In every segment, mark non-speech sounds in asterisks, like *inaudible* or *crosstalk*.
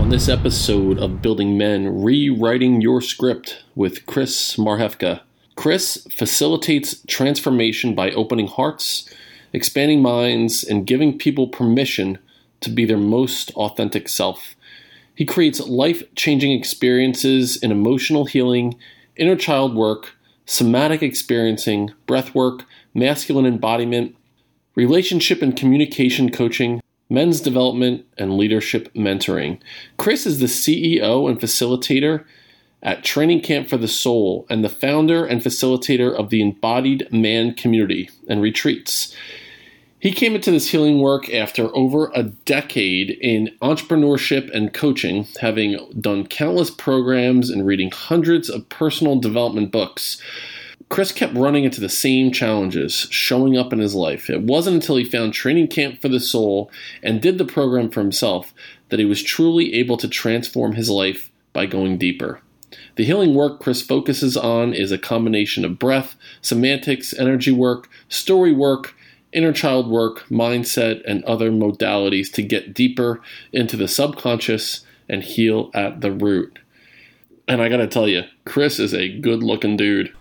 on this episode of Building Men Rewriting Your Script with Chris Marhefka. Chris facilitates transformation by opening hearts, expanding minds, and giving people permission to be their most authentic self. He creates life changing experiences in emotional healing, inner child work, somatic experiencing, breath work, masculine embodiment, relationship and communication coaching, men's development, and leadership mentoring. Chris is the CEO and facilitator at Training Camp for the Soul and the founder and facilitator of the Embodied Man community and retreats. He came into this healing work after over a decade in entrepreneurship and coaching, having done countless programs and reading hundreds of personal development books. Chris kept running into the same challenges showing up in his life. It wasn't until he found Training Camp for the Soul and did the program for himself that he was truly able to transform his life by going deeper. The healing work Chris focuses on is a combination of breath, somatics, energy work, story work, inner child work, mindset, and other modalities to get deeper into the subconscious and heal at the root. And I gotta tell you, Chris is a good looking dude.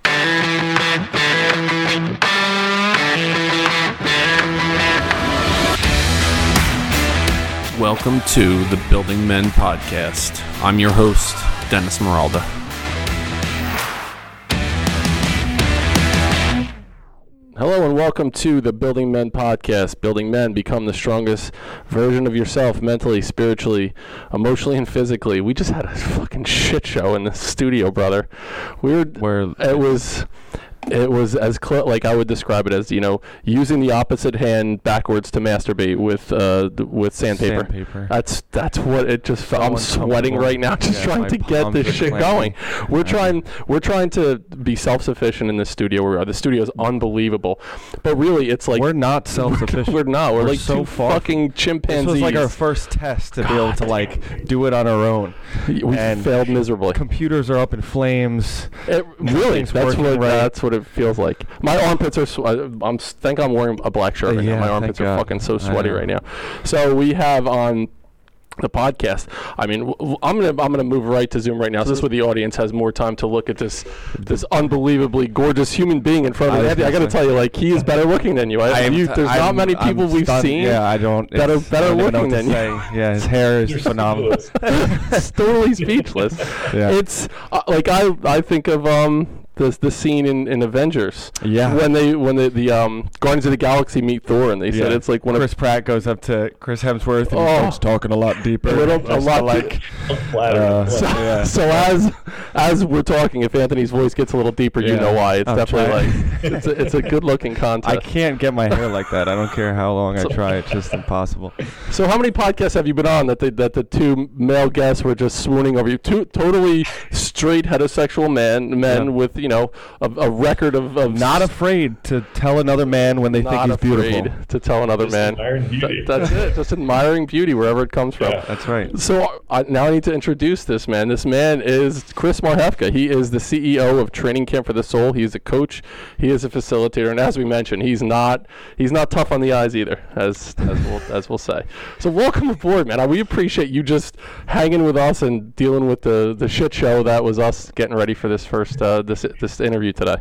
Welcome to the Building Men podcast. I'm your host, Dennis Meralda. Hello and welcome to the Building Men podcast. Building Men, become the strongest version of yourself mentally, spiritually, emotionally, and physically. We just had a fucking shit show in the studio, brother. We were, Where it was it was as cl- like I would describe it as you know using the opposite hand backwards to masturbate with uh, th- with sandpaper. Sandpaper. That's that's what it just felt. I'm sweating right now *laughs* just Yeah, trying to get this shit going. We're Yeah. trying we're trying to be self sufficient in the studio. We are. the studio is unbelievable, but really it's like we're not *laughs* self-sufficient. we're not. We're, We're like so far- fucking This was like our first test to be able to like do it on our own. *laughs* we and failed miserably. Computers are up in flames. It, really, that's what right. that's what it feels like. My armpits are. Sw- I- I'm s- think I'm wearing a black shirt right Yeah, now. My armpits are God. fucking so sweaty right now. So we have on the podcast. I mean, w- w- I'm gonna I'm gonna move right to Zoom right now. So this way the audience has more time to look at this this unbelievably gorgeous human being in front of I me. was Anthony, I gotta tell you, like he is better looking than you. I, am you t- there's not I'm- many people I'm we've stunned. seen. Yeah, I don't. that are better don't looking what to than you. Yeah, his hair is phenomenal. it's *laughs* totally speechless. *laughs* Yeah. It's uh, like I I think of um the the scene in, in Avengers. Yeah. When they when the, the um Guardians of the Galaxy meet Thor and they said it's like one Chris Pratt goes up to Chris Hemsworth and Oh. he starts talking a lot deeper. A little- a lot like. Uh, *laughs* so, yeah. so as as we're talking, if Anthony's voice gets a little deeper, you know why. It's I'm definitely trying. like *laughs* it's a, it's a good looking contest. I can't get my hair like that. I don't care how long I try. It's just impossible. So how many podcasts have you been on that the, that the two male guests were just swooning over you? Two totally straight heterosexual men men Yeah. with you know a, a record of, of Not afraid to tell another man when they think he's afraid beautiful. to tell another Just man. beauty. Th- that's it. Just admiring beauty wherever it comes from. Yeah. That's right. So uh, now I need to introduce this man. This man is Chris Marhefka. He is the CEO of Training Camp for the Soul. He's a coach. He is a facilitator, and as we mentioned, he's not he's not tough on the eyes either, as as we'll as we'll say. So welcome aboard, man. We appreciate you just hanging with us and dealing with the the shit show that was us getting ready for this first uh, this this interview today.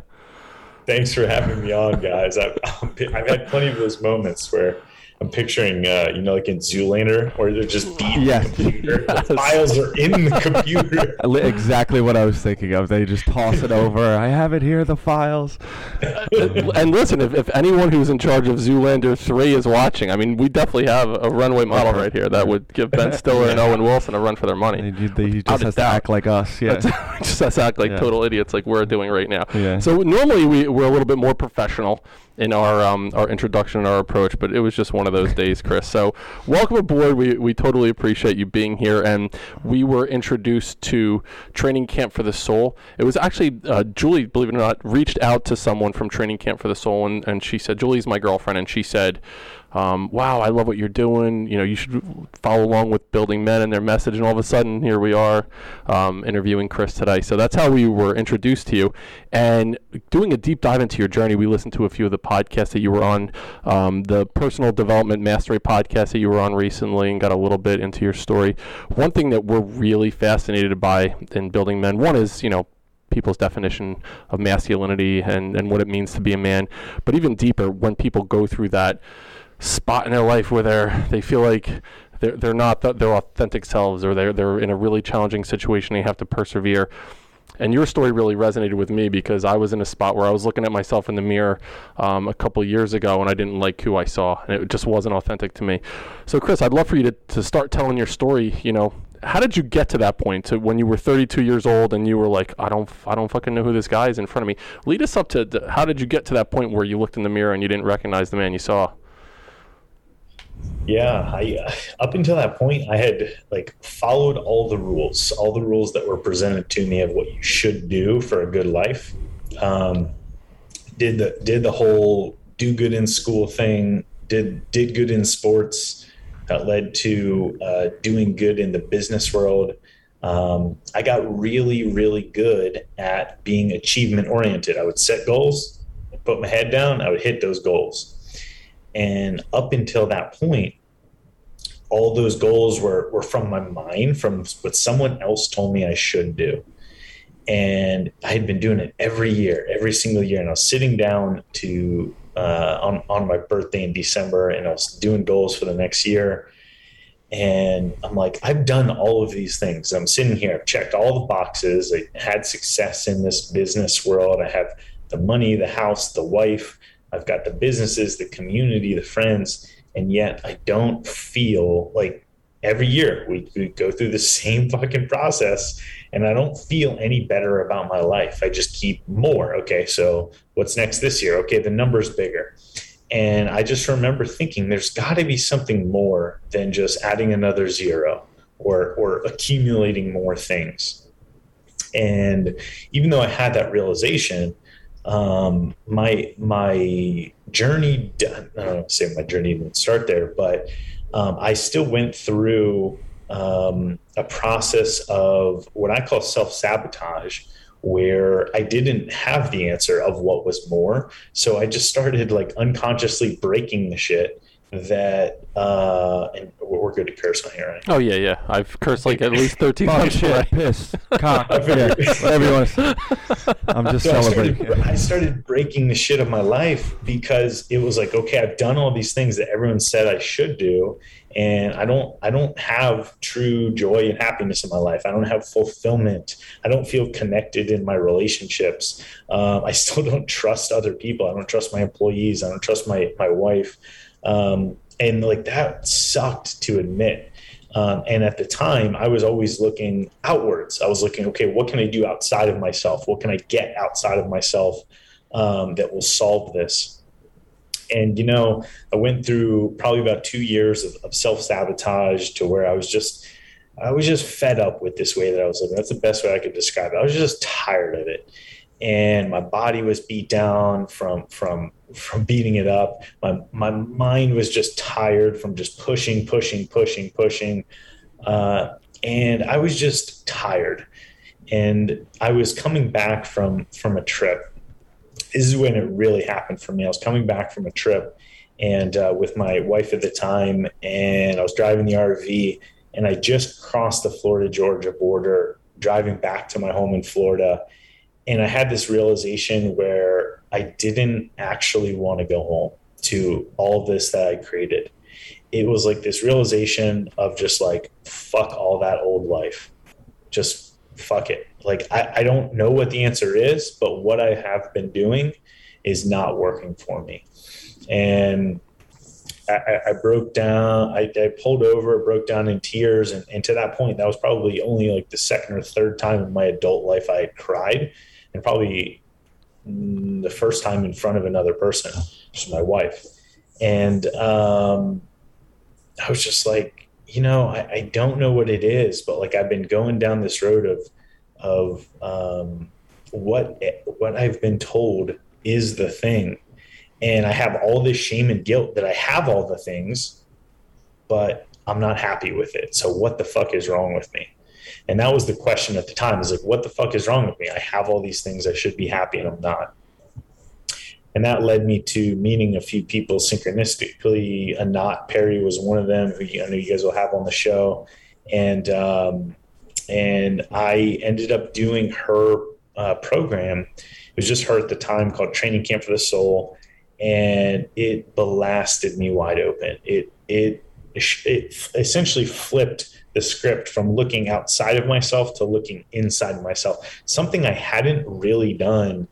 Thanks for having me on, guys. I've, I've had plenty of those moments where I'm picturing, uh, you know, like in Zoolander, where they're just beating Yes. the computer. Yes. The files are in the computer. *laughs* Exactly what I was thinking of. They just toss it over. I have it here, the files. and listen, if, if anyone who's in charge of Zoolander 3 is watching, I mean, we definitely have a runway model right here that would give Ben *laughs* Stiller and Owen Wilson a run for their money. He, he just has to doubt. act like us. Yeah. That's- *laughs* just us act like Yeah. total idiots like we're doing right now. Yeah. So normally we, we're a little bit more professional in our um, our introduction and our approach, but it was just one of those days, Chris. So welcome aboard. We, we totally appreciate you being here. And we were introduced to Training Camp for the Soul. It was actually uh, Julie, believe it or not, reached out to someone from Training Camp for the Soul, and, and she said, Julie's my girlfriend, and she said, um, wow, I love what you're doing. You know, you should follow along with Building Men and their message. And all of a sudden, here we are um, interviewing Chris today. So that's how we were introduced to you. And doing a deep dive into your journey, we listened to a few of the podcasts that you were on, um, the personal development mastery podcast that you were on recently, and got a little bit into your story. One thing that we're really fascinated by in Building Men, one is, you know, people's definition of masculinity and, and what it means to be a man. But even deeper, when people go through that spot in their life where they're they feel like they're they're not th- their authentic selves or they're they're in a really challenging situation they have to persevere and your story really resonated with me because I was in a spot where I was looking at myself in the mirror um, a couple years ago and I didn't like who I saw and it just wasn't authentic to me. So Chris, I'd love for you to, to start telling your story. You know, how did you get to that point to when you were 32 years old and you were like, I don't, I don't fucking know who this guy is in front of me. Lead us up to the, how did you get to that point where you looked in the mirror and you didn't recognize the man you saw? Yeah, I uh, up until that point, I had like followed all the rules, all the rules that were presented to me of what you should do for a good life. Um, did the did the whole do good in school thing. Did did good in sports. That led to uh, doing good in the business world. Um, I got really, really good at being achievement oriented. I would set goals, put my head down, I would hit those goals. And up until that point, all those goals were, were from my mind, from what someone else told me I should do. And I had been doing it every year, every single year. And I was sitting down to uh, on, on my birthday in December and I was doing goals for the next year. And I'm like, I've done all of these things. I'm sitting here, I've checked all the boxes. I had success in this business world. I have the money, the house, the wife. I've got the businesses, the community, the friends and yet I don't feel like every year we, we go through the *laughs* same fucking process and I don't feel any better about my life. I just keep more. Okay, so what's next this year? Okay, the number's bigger. And I just remember thinking there's got to be something more than just adding another zero or, or accumulating more things. And even though I had that realization, um, my my journey I don't say my journey didn't start there, but um, I still went through um, a process of what I call self sabotage, where I didn't have the answer of what was more. So I just started like unconsciously breaking the shit that uh and we're good to curse on here right? oh yeah yeah. I've cursed like at least 13 times. shit *laughs* piss cock *laughs* yeah, whatever you want to i'm just so celebrating I started, I started breaking the shit of my life because it was like okay i've done all these things that everyone said i should do and i don't i don't have true joy and happiness in my life. I don't have fulfillment. I don't feel connected in my relationships. Um, i still *laughs* don't trust other people. I don't trust my employees. I don't trust my my wife um, and like that sucked to admit. Um, and at the time, I was always looking outwards. I was looking, okay, what can I do outside of myself? What can I get outside of myself um, that will solve this? And, you know, I went through probably about two years of, of self sabotage to where I was just, I was just fed up with this way that I was living. That's the best way I could describe it. I was just tired of it and my body was beat down from from from beating it up. My my mind was just tired from just pushing, pushing, pushing, pushing, uh, and I was just tired. And I was coming back from from a trip. This is when it really happened for me. I was coming back from a trip, and uh, with my wife at the time, and I was driving the RV, and I just crossed the Florida Georgia border, driving back to my home in Florida and I had this realization where I didn't actually want to go home to all this that I created. It was like this realization of just like, fuck all that old life. Just fuck it. Like, I, I don't know what the answer is, but what I have been doing is not working for me. And I, I, broke down. I, I, pulled over, broke down in tears, and, and, to that point, that was probably only like the second or third time in my adult life I had cried and probably the first time in front of another person, just my wife. And um, I was just like, you know, I, I, don't know what it is, but like I've been going down this road of of um, what what I've been told is the thing, and I have all this shame and guilt that I have all the things, but I'm not happy with it. So what the fuck is wrong with me? And that was the question at the time is like, what the fuck is wrong with me? I have all these things. I should be happy and I'm not. And that led me to meeting a few people synchronistically. Anat Perry was one of them who I know you guys will have on the show. And, um, and I ended up doing her uh, program. It was just her at the time called Training Camp for the Soul. And it blasted me wide open. It, it, it essentially flipped the script from looking outside of myself to looking inside of myself, something I hadn't really done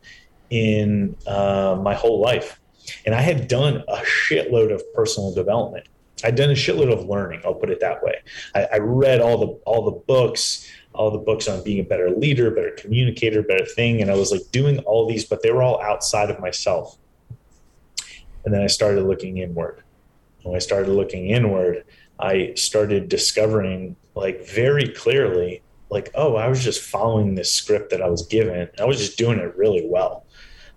in uh, my whole life. And I had done a shitload of personal development. I'd done a shitload of learning. I'll put it that way. I, I read all the all the books, all the books on being a better leader, better communicator, better thing, and I was like doing all these, but they were all outside of myself. And then I started looking inward. When I started looking inward, I started discovering like very clearly, like, oh, I was just following this script that I was given. I was just doing it really well.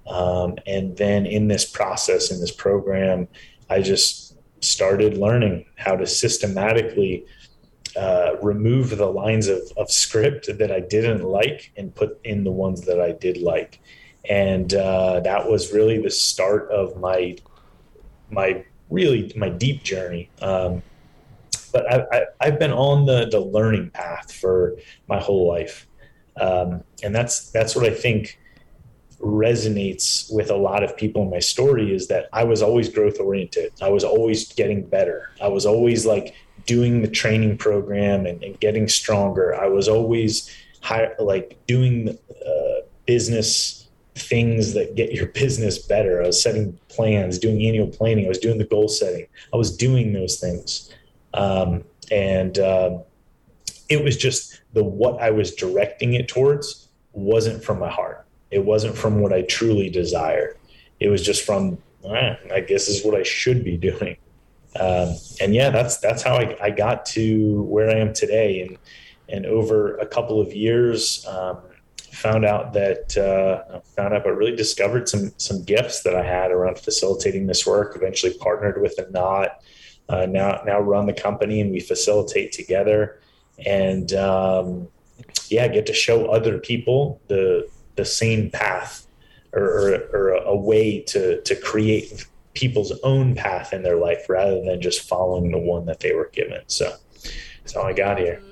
Um, and then in this process, in this program, I just started learning how to systematically uh, remove the lines of, of script that I didn't like and put in the ones that I did like. And uh, that was really the start of my my really my deep journey. Um, but I, have been on the, the learning path for my whole life. Um, and that's, that's what I think resonates with a lot of people in my story is that I was always growth oriented. I was always getting better. I was always like doing the training program and, and getting stronger. I was always high, like doing uh, business things that get your *laughs* business better. I was setting plans, doing annual planning. I was doing the goal setting. I was doing those things. Um, and uh, it was just the what I was directing it towards wasn't from my heart. It wasn't from what I truly desired. It was just from, eh, I guess is what I should be doing. Um, and yeah, that's that's how I, I, got to where I am today. And and over a couple of years, um, found out that uh, found out, but really discovered some some gifts that I had around facilitating this work. Eventually, partnered with Anat uh, now now run the company and we facilitate together. And um, yeah get to show other people the the same path or, or, or a way to to create people's own path in their life rather than just following the one that they were given. So that's how i got here.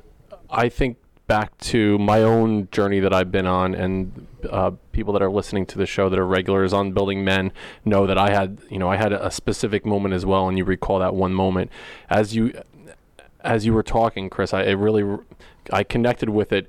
I think back to my own journey that I've been on, and uh, people that are listening to the show that are regulars on Building Men know that I had, you know, I had a specific moment as well, and you recall that one moment as you, as you were talking, Chris. I really, I connected with it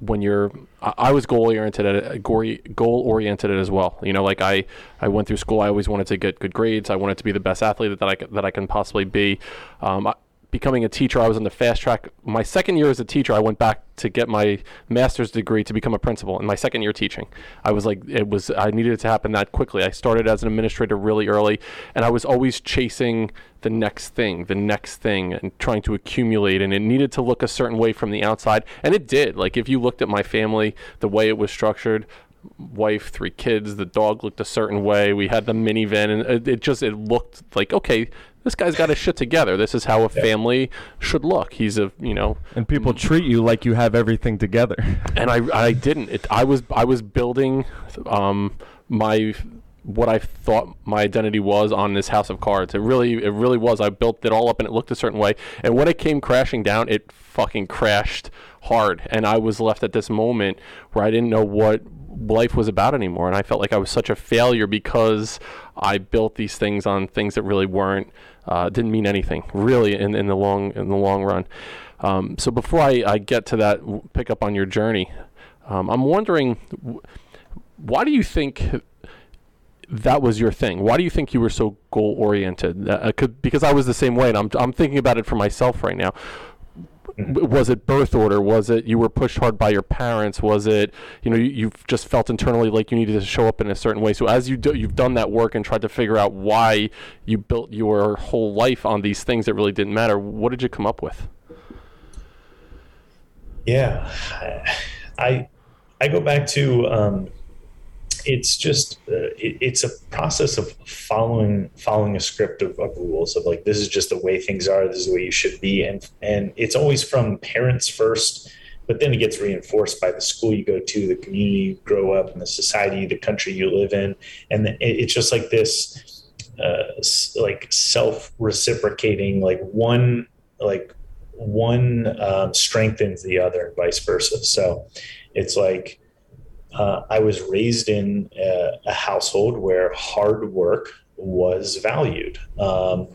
when you're I was goal oriented at goal oriented as well. You know, like I, I went through school. I always wanted to get good grades. I wanted to be the best athlete that I that I can possibly be. Um, becoming a teacher, I was on the fast track. My second year as a teacher, I went back to get my master's degree to become a principal. In my second year teaching, I was like, it was, I needed it to happen that quickly. I started as an administrator really early, and I was always chasing the next thing, the next thing, and trying to accumulate. And it needed to look a certain way from the outside, and it did. Like if you looked at my family, the way it was structured, wife, three kids. The dog looked a certain way. We had the minivan, and it, it just it looked like okay this guy's got his shit together. This is how a family should look. He's a you know, and people treat you like you have everything together. *laughs* And I I didn't. It, I was I was building um my what I thought my identity was on this house of cards. It really it really was. I built it all up and it looked a certain way. And when it came crashing down, it fucking crashed hard. And I was left at this moment where I didn't know what life was about anymore. And I felt like I was such a failure because I built these things on things that really weren't uh, didn't mean anything really in, in the long in the long run. Um, so before I, I, get to that, pick up on your journey, um, I'm wondering why do you think that was your thing? Why do you think you were so goal oriented? Uh, because I was the same way, and I'm I'm thinking about it for myself right now was it birth order? Was it you were pushed hard by your parents? Was it you know you, you've just felt internally like you needed to show up in a certain way? So as you do you've done that work and tried to figure out why you built your whole life on these things that really didn't matter what did you come up with? Yeah. I i go back to um, it's just uh, it, it's a process of following following a script of, of, rules of like this is just the way things are this is the way you should be and and it's always from parents first but then it gets reinforced by the school you go to the community you grow up in the society the country you live in and it, it's just like this uh, like self reciprocating like one like one um, strengthens the other and vice versa. So it's like uh, I was raised in a, a, household where hard work was valued. Um,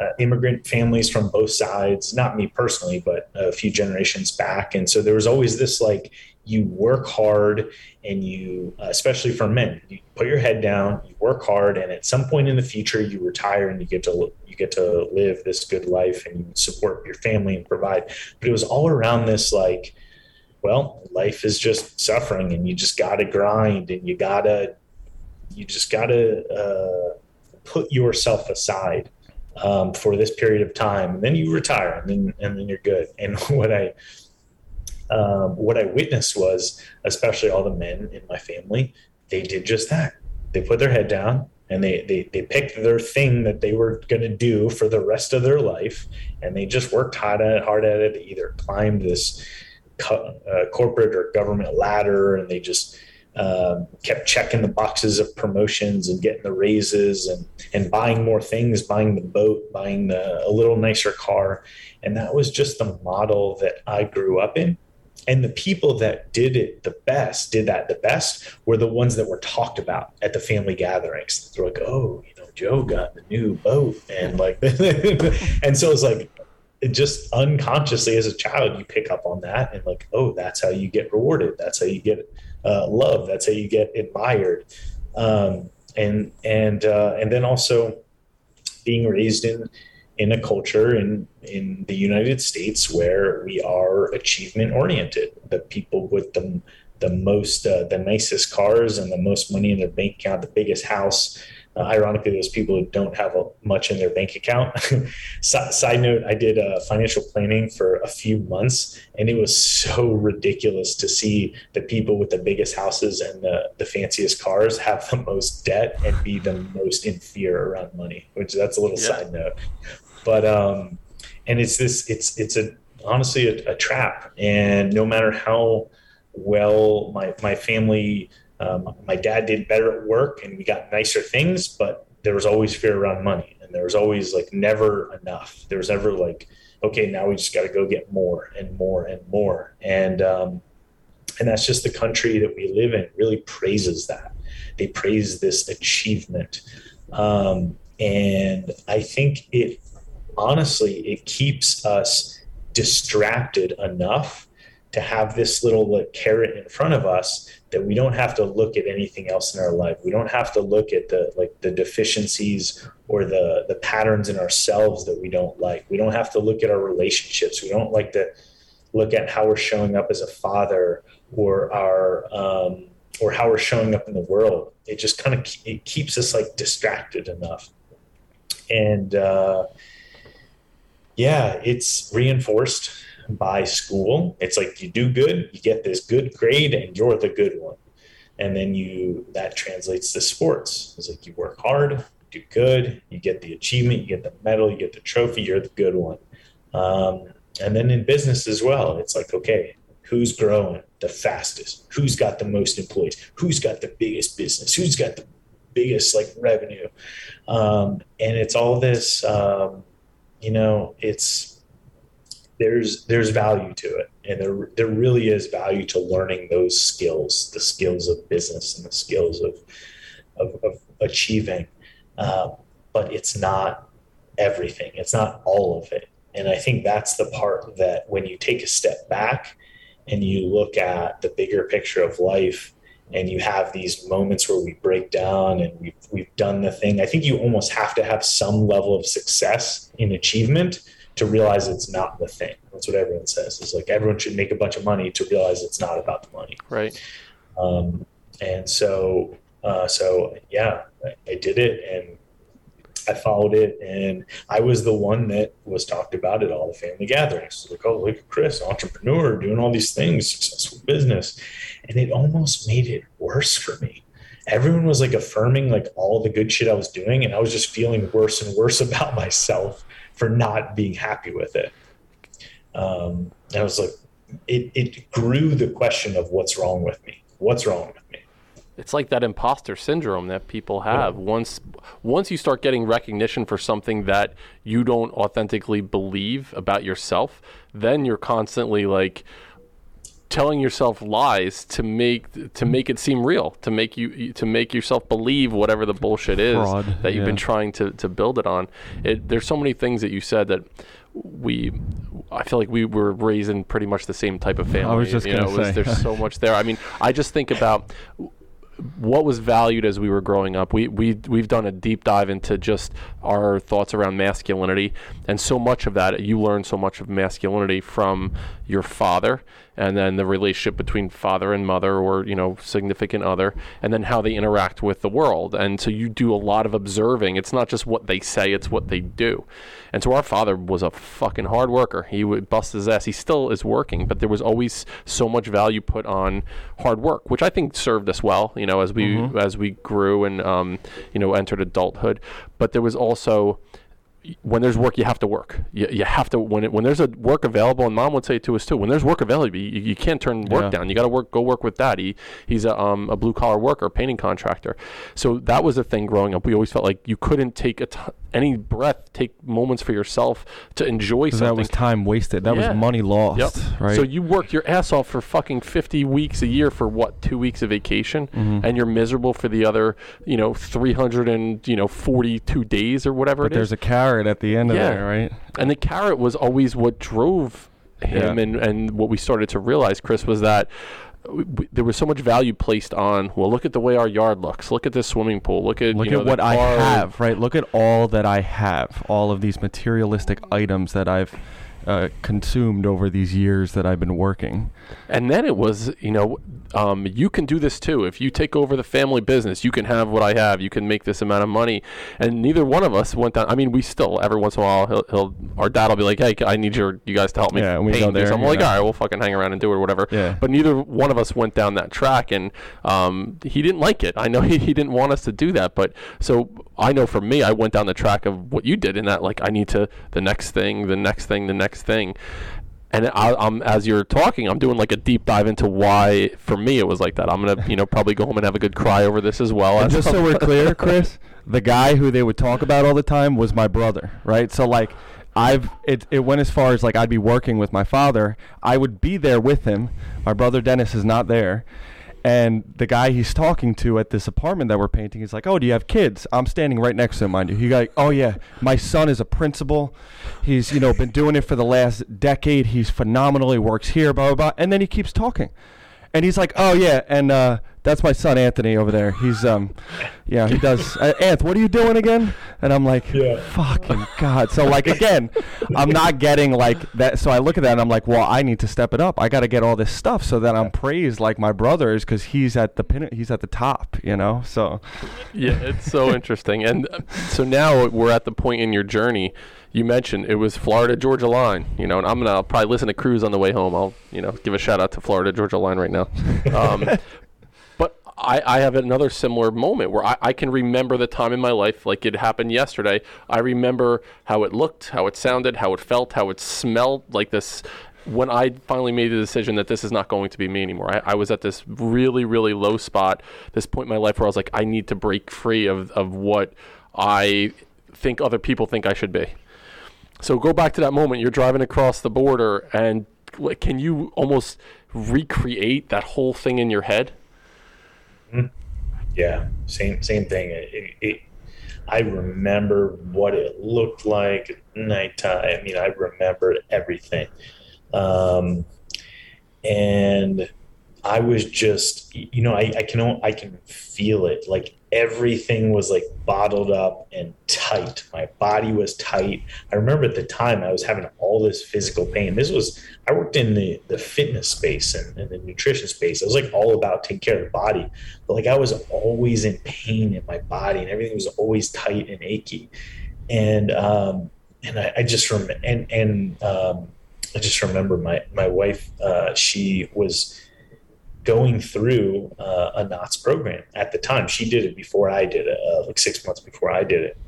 uh, immigrant families from both sides, not me personally, but a few generations back. And so there was always this like, you work hard and you, uh, especially for men, you put your head down, you work hard, and at some point in the future, you retire and you get to you get to live this good life and support your family and provide. But it was all around this like, well, life is just suffering and you just got to grind and you got to, you just got to uh, put yourself aside um, for this period of time. And then you retire and then, and then you're good. And *laughs* what I, um, what I witnessed was, especially all the men in my family, they did just that. They put their head down and they, they, they picked their thing that they were going to do for the rest of their life. And they just worked hard at, it hard at it, either climbed this, co- uh, corporate or government ladder, and they just um, kept checking the boxes of promotions and getting the raises and and buying more things, buying the boat, buying the, a little nicer car, and that was just the model that I grew up in. And the people that did it the best, did that the best, were the ones that were talked about at the family gatherings. They're like, "Oh, you know, Joe got the new boat," and like, *laughs* and so it's like just unconsciously as a child you pick up on that and like oh that's how you get rewarded. That's how you get uh, love that's how you get admired. Um, and and uh, and then also being raised in in a culture in in the United States where we are achievement oriented. The people with the the most uh, the nicest cars and the most money in their bank account the biggest house uh, ironically, those people who don't have a, much in their bank account. *laughs* Side note: I did uh, financial planning for a few months, and it was so ridiculous to see the people with the biggest houses and the, the fanciest cars have the most debt and be the most in fear around money. Which that's a little yeah. side note, but um, and it's this it's it's a honestly a, a trap, and no matter how well my my family um, my dad did better at work and we got nicer things, but there was always fear around money and there was always like never enough. There was never like, okay, now we just got to go get more and more and more. And, um, and that's just the country that we live in really praises that. They praise this achievement. Um, and I think it honestly, it keeps us distracted enough to have this little like carrot in front of us that we don't have to look at anything else in our life. We don't have to look at the like the deficiencies or the the patterns in ourselves that we don't like. We don't have to look at our relationships. We don't like to look at how we're showing up as a father or our um, or how we're showing up in the world. It just kind of it keeps us like distracted enough, and uh, yeah, it's reinforced by school. It's like you do good, you get this good grade, and you're the good one. And then you that translates to sports. It's like you work hard, do good, you get the achievement, you get the medal, you get the trophy, you're the good one. Um, and then in business as well, it's like okay, who's growing the fastest? Who's got the most employees? Who's got the biggest business? Who's got the biggest like revenue? Um, and it's all this. Um, you know, it's there's there's value to it. And there there really is value to learning those skills the skills of business and the skills of of, of achieving. Um, but it's not everything. It's not all of it. And i think that's the part that when you take a step back and you look at the bigger picture of life and you have these moments where we break down and we've, we've done the thing i think you almost have to have some level of success in achievement to realize it's not the thing. That's what everyone says. Is like everyone should make a bunch of money to realize it's not about the money. Right. Um, and so, uh, so yeah, I, I, did it, and I followed it, and I was the one that was talked about at all the family gatherings. Like, oh, look at Chris, entrepreneur, doing all these things, successful business, and it almost made it worse for me. Everyone was like affirming like all the good shit I was doing, and I was just feeling worse and worse *laughs* about myself for not being happy with it. Um, I was like, it, it grew the question of what's wrong with me. What's wrong with me? It's like that imposter syndrome that people have. Yeah. Once once you start getting recognition for something that you don't authentically believe about yourself, then you're constantly like telling yourself lies to make to make it seem real, to make you to make yourself believe whatever the bullshit is Fraud, that you've yeah. been trying to to build it on. It, there's so many things that you said that we I feel like we were raised in pretty much the same type of family. I was just you know, say. Was, there's so *laughs* much there. I mean, I just think about what was valued as we were growing up. We we we've done a deep dive into just our thoughts around masculinity, and so much of that you learn so much of masculinity from your father and then the relationship between father and mother or you know significant other and then how they interact with the world. And so you do a lot of observing. It's not just what they say it's what they do. And so our father was a fucking hard worker. He would bust his ass. He still is working but there was always so much value put on hard work which i think served us well you know as we mm-hmm. as we grew and um, you know entered adulthood. But there was also when there's work, you have to work. You, you have to when it, when there's a work available, and mom would say to us too. When there's work available, you, you can't turn work yeah. down. You got to work. Go work with dad. He, he's a, um, a blue collar worker, painting contractor. So that was a thing growing up. We always felt like you couldn't take a t- any breath, take moments for yourself to enjoy something. That was time wasted. That yeah. was money lost. Yep. Right. So you work your ass off for fucking fifty weeks a year for what two weeks of vacation, mm-hmm. and you're miserable for the other, you know, three hundred and you know forty two days or whatever. But there's a carrot at the end yeah. of it, right? And the carrot was always what drove him, yeah. and and what we started to realize, Chris, was that there was so much value placed on well look at the way our yard looks look at this swimming pool look at look you know, at what i have right look at all that i have all of these materialistic items that i've uh, consumed over these years that I've been working. And then it was, you know, um, you can do this too. If you take over the family business, you can have what I have. You can make this amount of money. And neither one of us went down. I mean, we still every once in a while, he'll, he'll our dad will be like, "Hey, I need your you guys to help me yeah, paint this." I'm like, "All right, we'll fucking hang around and do it or whatever." Yeah. But neither one of us went down that track, and um, he didn't like it. I know *laughs* he, he didn't want us to do that, but so I know for me, I went down the track of what you did in that, like I need to the next thing, the next thing, the next thing and I, am as you're talking, I'm doing like a deep dive into why, for me, it was like that. I'm gonna, you know, probably go home and have a good cry over this as well. And just so we're clear, *laughs* Chris, the guy who they would talk about all the time was my brother, right? So like, I've it it went as far as like I'd be working with my father. I would be there with him. My brother Dennis is not there, and the guy he's talking to at this apartment that we're painting is like, "Oh, do you have kids?" I'm standing right next to him, mind you. He like, "Oh yeah, my son is a principal. He's you know been doing it for the last decade. He's phenomenal. He works here, blah blah blah." And then he keeps talking, and he's like, "Oh yeah, and uh, that's my son Anthony over there. He's um, yeah, he does. *laughs* Uh, Anth, what are you doing again? And I'm like, yeah. fucking god. So like again, I'm not getting like that. So I look at that and I'm like, well, I need to step it up. I got to get all this stuff so that I'm praised like my brother is because he's at the pin. He's at the top. You know. So yeah, it's so interesting. And uh, so now we're at the point in your journey you mentioned it was Florida Georgia line, you know, and I'm gonna I'll probably listen to Cruise on the way home. I'll you know give a shout out to Florida Georgia line right now. *laughs* Um, but I, I have another similar moment where I, I can remember the time in my life like it happened yesterday. I remember how it looked, how it sounded, how it felt, how it smelled like this when I finally made the decision that this is not going to be me anymore, I, I, was at this really, really low spot, this point in my life where I was like, I need to break free of, of what I think other people think I should be. So go back to that moment. You're driving across the border, and can you almost recreate that whole thing in your head? Mm-hmm. Yeah, same same thing. It, it, I remember what it looked like at nighttime. I mean, I remember everything, um, and I was just, you know, I, I can I can feel it like everything was like bottled up and tight. My body was tight. I remember at the time I was having all this physical pain. This was I worked in the the fitness space and, and the nutrition space. I was like all about taking care of the body, but like I was always in pain in my body and everything was always tight and achy. And um, and I, I just remember and and um, I just remember my my wife. Uh, she was going through uh, Anat's program at the time. She did it before I did it, uh, like six months before I did it.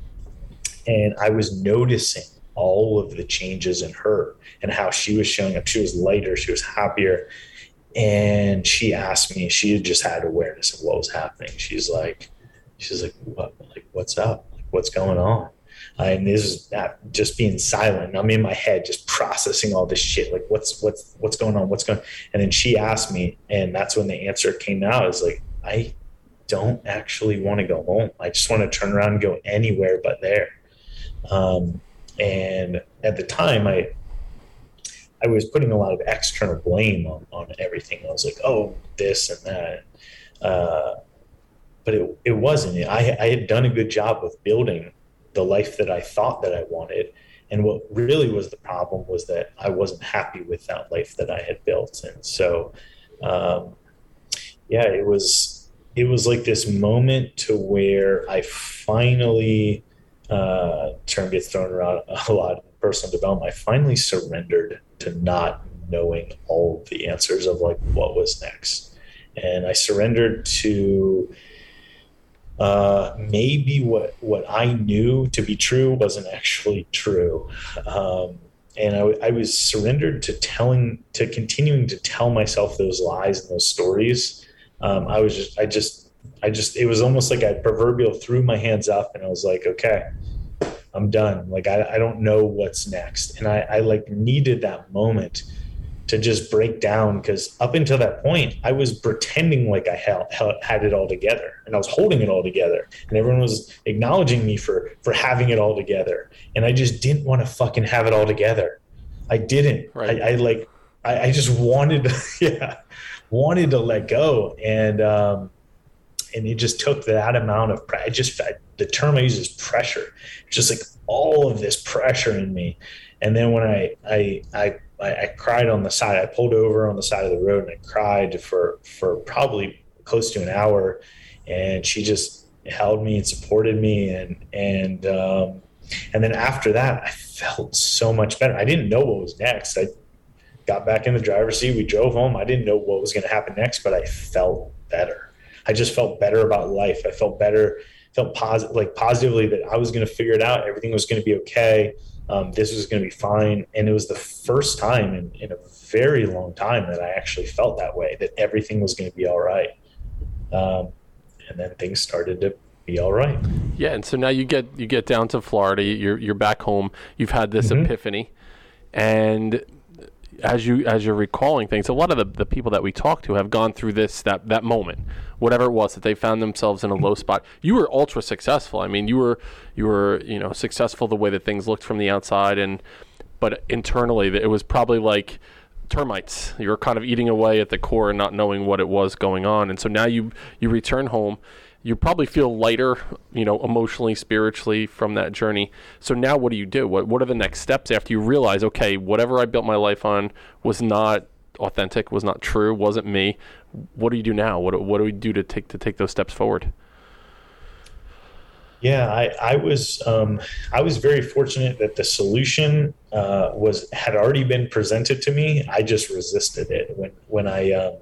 And I was noticing all of the changes in her and how she was showing up. She was lighter, she was happier. And she asked me, she had just had awareness of what was happening. She's like, she's like, what, like, what's up? Like, what's going on? And this is just being silent. I'm in my head just processing all this shit. Like what's what's what's going on? What's going? And then she asked me, and that's when the answer came out. Is like I don't actually want to go home. I just want to turn around and go anywhere but there. Um, and at the time, I I was putting a lot of external blame on, on everything. I was like, oh, this and that. Uh, but it, it wasn't. I, I had done a good job of building the life that I thought that I wanted. And what really was the problem was that I wasn't happy with that life that I had built. And so, um, yeah, it was it was like this moment to where I finally uh, term gets thrown around *laughs* a lot in personal development. I finally surrendered to not knowing all the answers of like what was next, and I surrendered to uh, maybe what what I knew to be true wasn't actually true. Um, and I, I, was surrendered to telling to continuing to tell myself those lies and those stories. Um, I was just I just I just it was almost like I proverbial threw my hands up and I was like, okay, I'm done. Like I, I don't know what's next. And I, I like needed that moment to just break down because up until that point i was pretending like i had, had it all together and i was holding it all together and everyone was acknowledging me for for having it all together and i just didn't want to fucking have it all together i didn't right. I, I, like I, I, just wanted to *laughs* yeah wanted to let go and um and it just took that amount of i just the term i use is pressure just like all of this pressure in me and then when i i i I, I, cried on the side. I pulled over on the side of the road and I cried for for probably close to an hour, and she just held me and supported me, and and um, and then after that, I felt so much better. I didn't know what was next. I got back in the driver's seat. We drove home. I didn't know what was going to happen next, but I felt better. I just felt better about life. I felt better, felt positive, like positively that I was going to figure it out. Everything was going to be okay um, this was going to be fine. And it was the first time in, in a very long time that I actually felt that way, that everything was going to be all right. Um, and then things started to be all right. Yeah, and so now you get you get down to Florida. You're you're back home. You've had this mm-hmm. epiphany, and as you as you're recalling things, a lot of the, the people that we talk to have gone through this that that moment, whatever it was that they found themselves in a low spot. You were ultra successful. I mean, you were you were you know successful the way that things looked from the outside, and but internally it was probably like termites. You were kind of eating away at the core and not knowing what it was going on. And so now you you return home you probably feel lighter, you know, emotionally, spiritually from that journey. So now what do you do? What what are the next steps after you realize, okay, whatever I built my life on was not authentic, was not true, wasn't me. What do you do now? What what do we do to take to take those steps forward? Yeah, I, I was um, I was very fortunate that the solution uh, was had already been presented to me. I just resisted it when when I um,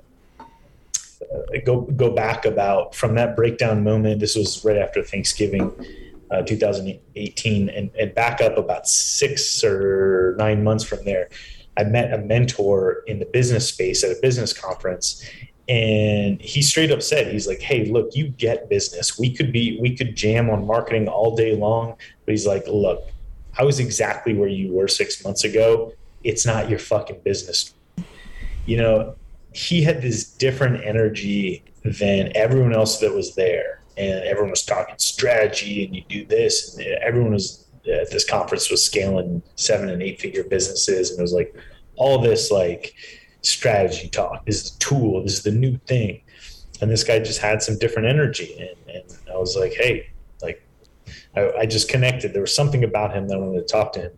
go go back about from that breakdown moment. This was right after Thanksgiving, uh, 2018, and, and back up about six or nine months from there. I met a mentor in the business space at a business conference, and he straight up said, "He's like, hey, look, you get business. We could be, we could jam on marketing all day long, but he's like, look, I was exactly where you were six months ago. It's not your fucking business." You know, he had this different energy than everyone else that was there. And everyone was talking strategy and you do this. And everyone was at this conference was scaling seven and eight figure businesses. And it was like all this like strategy talk. This is the tool. This is the new thing. and this guy just had some different energy. And, and I was like, hey, like, I, I, just connected. There was something about him that I wanted to talk to him.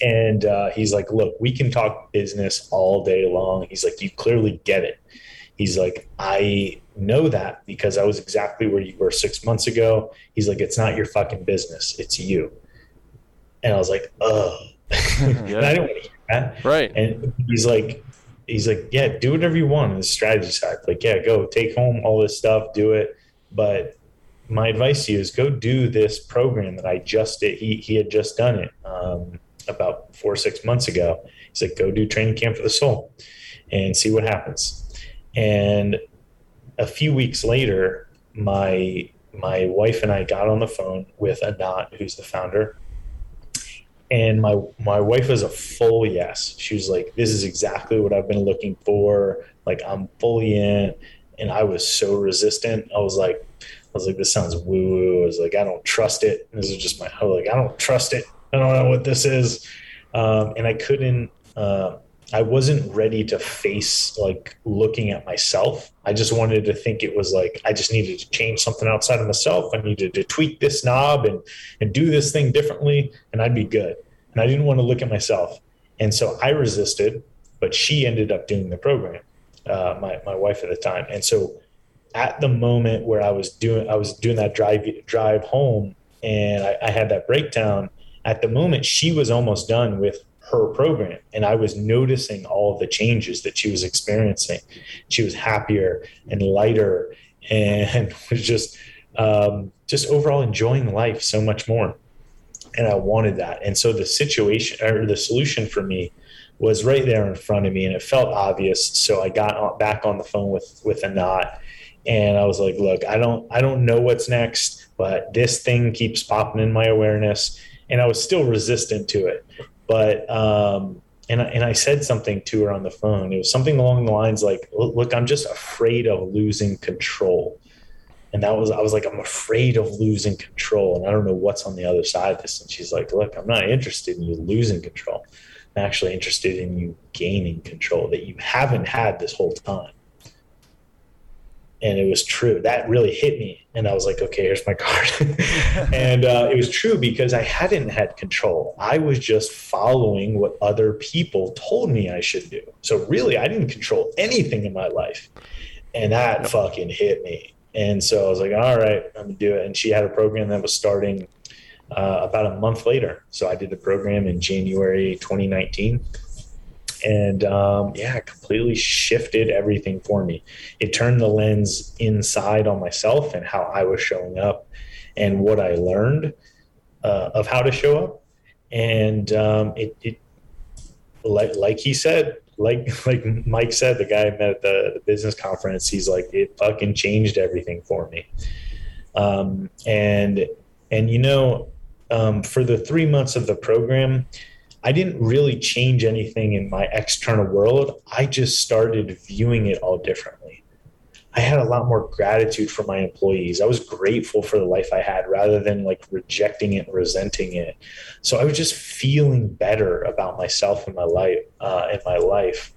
And uh, he's like, look, we can talk business all day long. He's like, you clearly get it. He's like, I know that because I was exactly where you were six months ago. He's like, it's not your fucking business, it's you. And I was like, oh. yeah. *laughs* *laughs* I didn't want to hear that. Right. And he's like, he's like, yeah, do whatever you want on the strategy side. Like, yeah, go take home all this stuff, do it. But my advice to you is go do this program that I just did. He, he had just done it um, about four or six months ago. He said, go do training camp for the soul and see what happens. And a few weeks later, my my wife and I got on the phone with Anat, who's the founder. And my my wife was a full yes. She was like, "This is exactly what I've been looking for. Like, I'm fully in." And I was so resistant. I was like, I was like, "This sounds woo woo." I was like, "I don't trust it." This is just my. I was like, "I don't trust it. I don't know what this is," um, and I couldn't. Uh, I wasn't ready to face like looking at myself. I just wanted to think it was like I just needed to change something outside of myself. I needed to tweak this knob and and do this thing differently, and I'd be good. And I didn't want to look at myself, and so I resisted. But she ended up doing the program, uh, my my wife at the time, and so at the moment where I was doing I was doing that drive drive home, and I, I had that breakdown. At the moment, she was almost done with her program and i was noticing all the changes that she was experiencing. She was happier and lighter and *laughs* was just um, just overall enjoying life so much more. And i wanted that. And so the situation or the solution for me was right there in front of me and it felt obvious. So i got back on the phone with with Anat and i was like look i don't i don't know what's next but this thing keeps popping in my awareness and i was still resistant to it but um, and and I said something to her on the phone. It was something along the lines like, "Look, I'm just afraid of losing control." And that was I was like, "I'm afraid of losing control, and I don't know what's on the other side of this." And she's like, "Look, I'm not interested in you losing control. I'm actually interested in you gaining control that you haven't had this whole time." And it was true. That really hit me, and I was like, "Okay, here's my card." *laughs* and uh, it was true because I hadn't had control. I was just following what other people told me I should do. So really, I didn't control anything in my life, and that fucking hit me. And so I was like, "All right, I'm gonna do it." And she had a program that was starting uh, about a month later. So I did the program in January 2019 and um, yeah, completely shifted everything for me. It turned the lens inside on myself and how I was showing up and what I learned uh, of how to show up. And um, it, it, like, like he said, like *laughs* like Mike said, the guy I met at the, the business conference, he's like, it fucking changed everything for me. Um, and and you know, um, for the three months of the program, I didn't really change anything in my external world. I just started viewing it all differently. I had a lot more gratitude for my employees. I was grateful for the life I had rather than like rejecting it and resenting it. So I was just feeling better about myself and my life uh, in my life.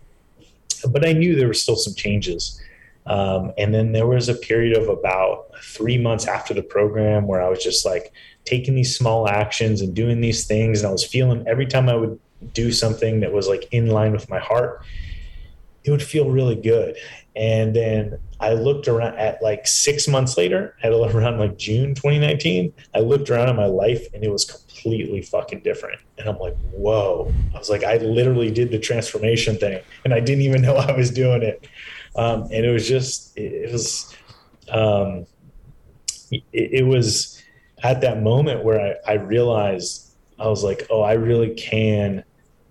But I knew there were still some changes. Um, and then there was a period of about three months after the program where I was just like, taking these small actions and doing these things. And I was feeling every time I would do something that was like in line with my heart, it would feel really good. And then I looked around at like six months later, *laughs* at around like June 2019, I looked around at my life and it was completely fucking different. And I'm like, whoa. I was like, I literally did the transformation thing and I didn't even know I was doing it. Um, and it was just, it, was, um, it, it was, at that moment where I, I realized I was like, oh, I really can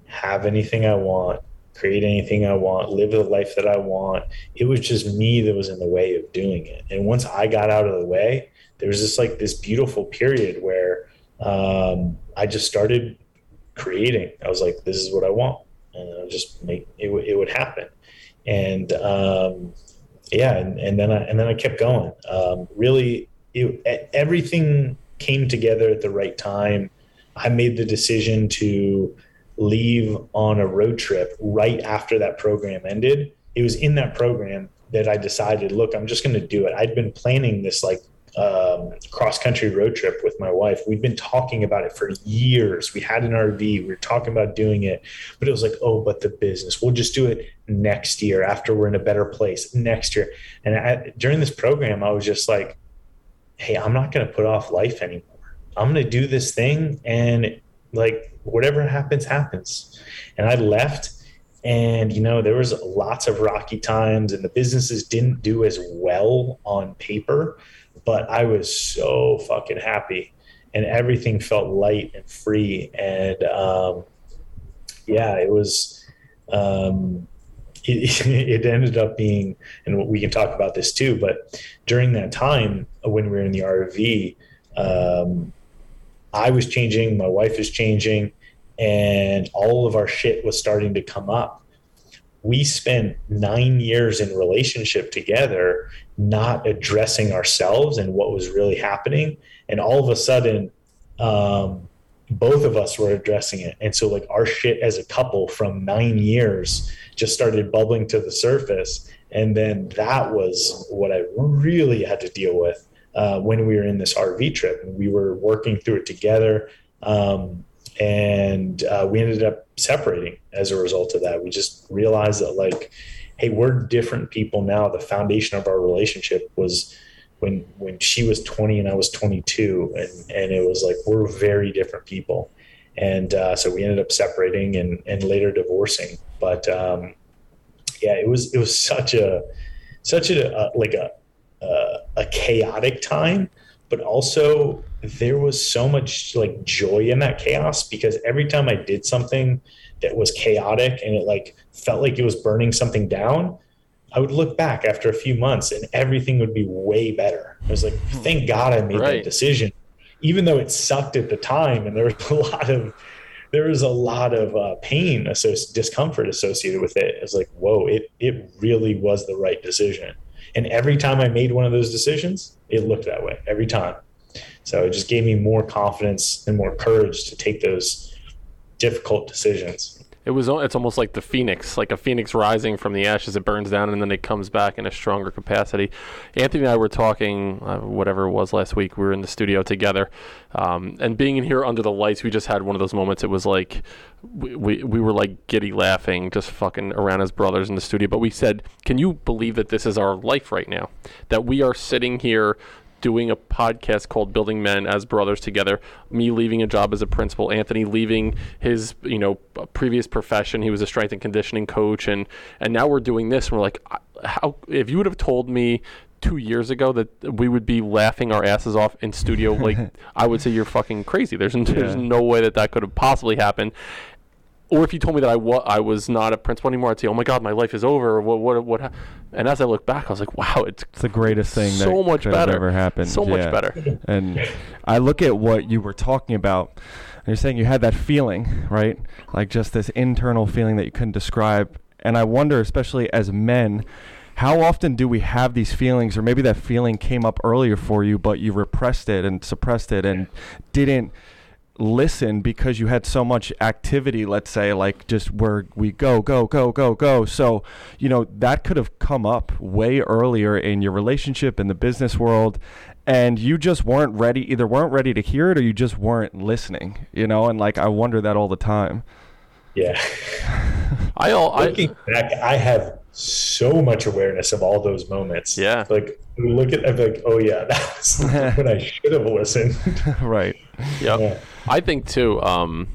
have anything I want, create anything I want, live the life that I want. It was just me that was in the way of doing it. And once I got out of the way, there was just like this beautiful period where um, I just started creating. I was like, this is what I want. And I just make it, it would happen. And um, yeah, and, and, then I, and then I kept going. Um, really it, everything came together at the right time. I made the decision to leave on a road trip right after that program ended. It was in that program that I decided, look, I'm just going to do it. I'd been planning this like um, cross country road trip with my wife. We'd been talking about it for years. We had an RV. We were talking about doing it, but it was like, oh, but the business. We'll just do it next year after we're in a better place next year. And I, during this program, I was just like, hey, I'm not going to put off life anymore. I'm going to do this thing, and like whatever happens, happens. And I left and you know there was lots of rocky times and the businesses didn't do as well on paper but I was so fucking happy and everything felt light and free. And um, yeah, it was, um, it, *laughs* it, ended up being, and we can talk about this too, but during that time when we were in the RV, um, I was changing, my wife is changing, and all of our shit was starting to come up. We spent nine years in relationship together not addressing ourselves and what was really happening and all of a sudden um, both of us were addressing it. And so like our shit as a couple from nine years just started bubbling to the surface and then that was what i really had to deal with uh, when we were in this rv trip and we were working through it together um, and uh, we ended up separating as a result of that. We just realized that like, hey, we're different people now. The foundation of our relationship was when when she was 20 and I was 22, and and it was like we're very different people, and uh, so we ended up separating and and later divorcing. But um, yeah, it was it was such a such a, a like a, a a chaotic time, but also there was so much like joy in that chaos because every time I did something that was chaotic and it like felt like it was burning something down, I would look back after a few months and everything would be way better. I was like, hmm. thank God I made right. that decision, even though it sucked at the time and there was a *laughs* lot of there was a lot of uh, pain, associated, discomfort associated with it. It's like, whoa, it it really was the right decision. And every time I made one of those decisions, it looked that way every time. So it just gave me more confidence and more courage to take those difficult decisions. It was it's almost like the phoenix, like a phoenix rising from the ashes. It burns down and then it comes back in a stronger capacity. Anthony and I were talking, uh, whatever it was last week. We were in the studio together, um, and being in here under the lights, we just had one of those moments. It was like we, we we were like giddy laughing, just fucking around as brothers in the studio. But we said, "Can you believe that this is our life right now? That we are sitting here doing a podcast called Building Men as Brothers Together. Me leaving a job as a principal, Anthony leaving his you know previous profession. He was a strength and conditioning coach, and and now we're doing this. And we're like, how? If you would have told me two years ago that we would be laughing our asses off in studio, like *laughs* I would say you're fucking crazy. There's there's no way that that could have possibly happened or if you told me that I, wa- I was not a principal anymore, I'd say, "Oh my God, my life is over." What what what? Ha-? And as I look back, I was like, "Wow, it's, it's the greatest thing so that much better. ever happened. So yeah. much better." *laughs* And I look at what you were talking about. And you're saying you had that feeling, right? Like just this internal feeling that you couldn't describe. And I wonder, especially as men, how often do we have these feelings, or maybe that feeling came up earlier for you, but you repressed it and suppressed it and didn't listen because you had so much activity let's say like just where we go go go go go. So you know that could have come up way earlier in your relationship in the business world and you just weren't ready either weren't ready to hear it or you just weren't listening you know? And like i wonder that all the time. Yeah. *laughs* I all looking I, back i have so much awareness of all those moments. Yeah. Like look at I'm like oh yeah that's *laughs* when i should have listened. *laughs* Right. Yep. Yeah. I think too. Um,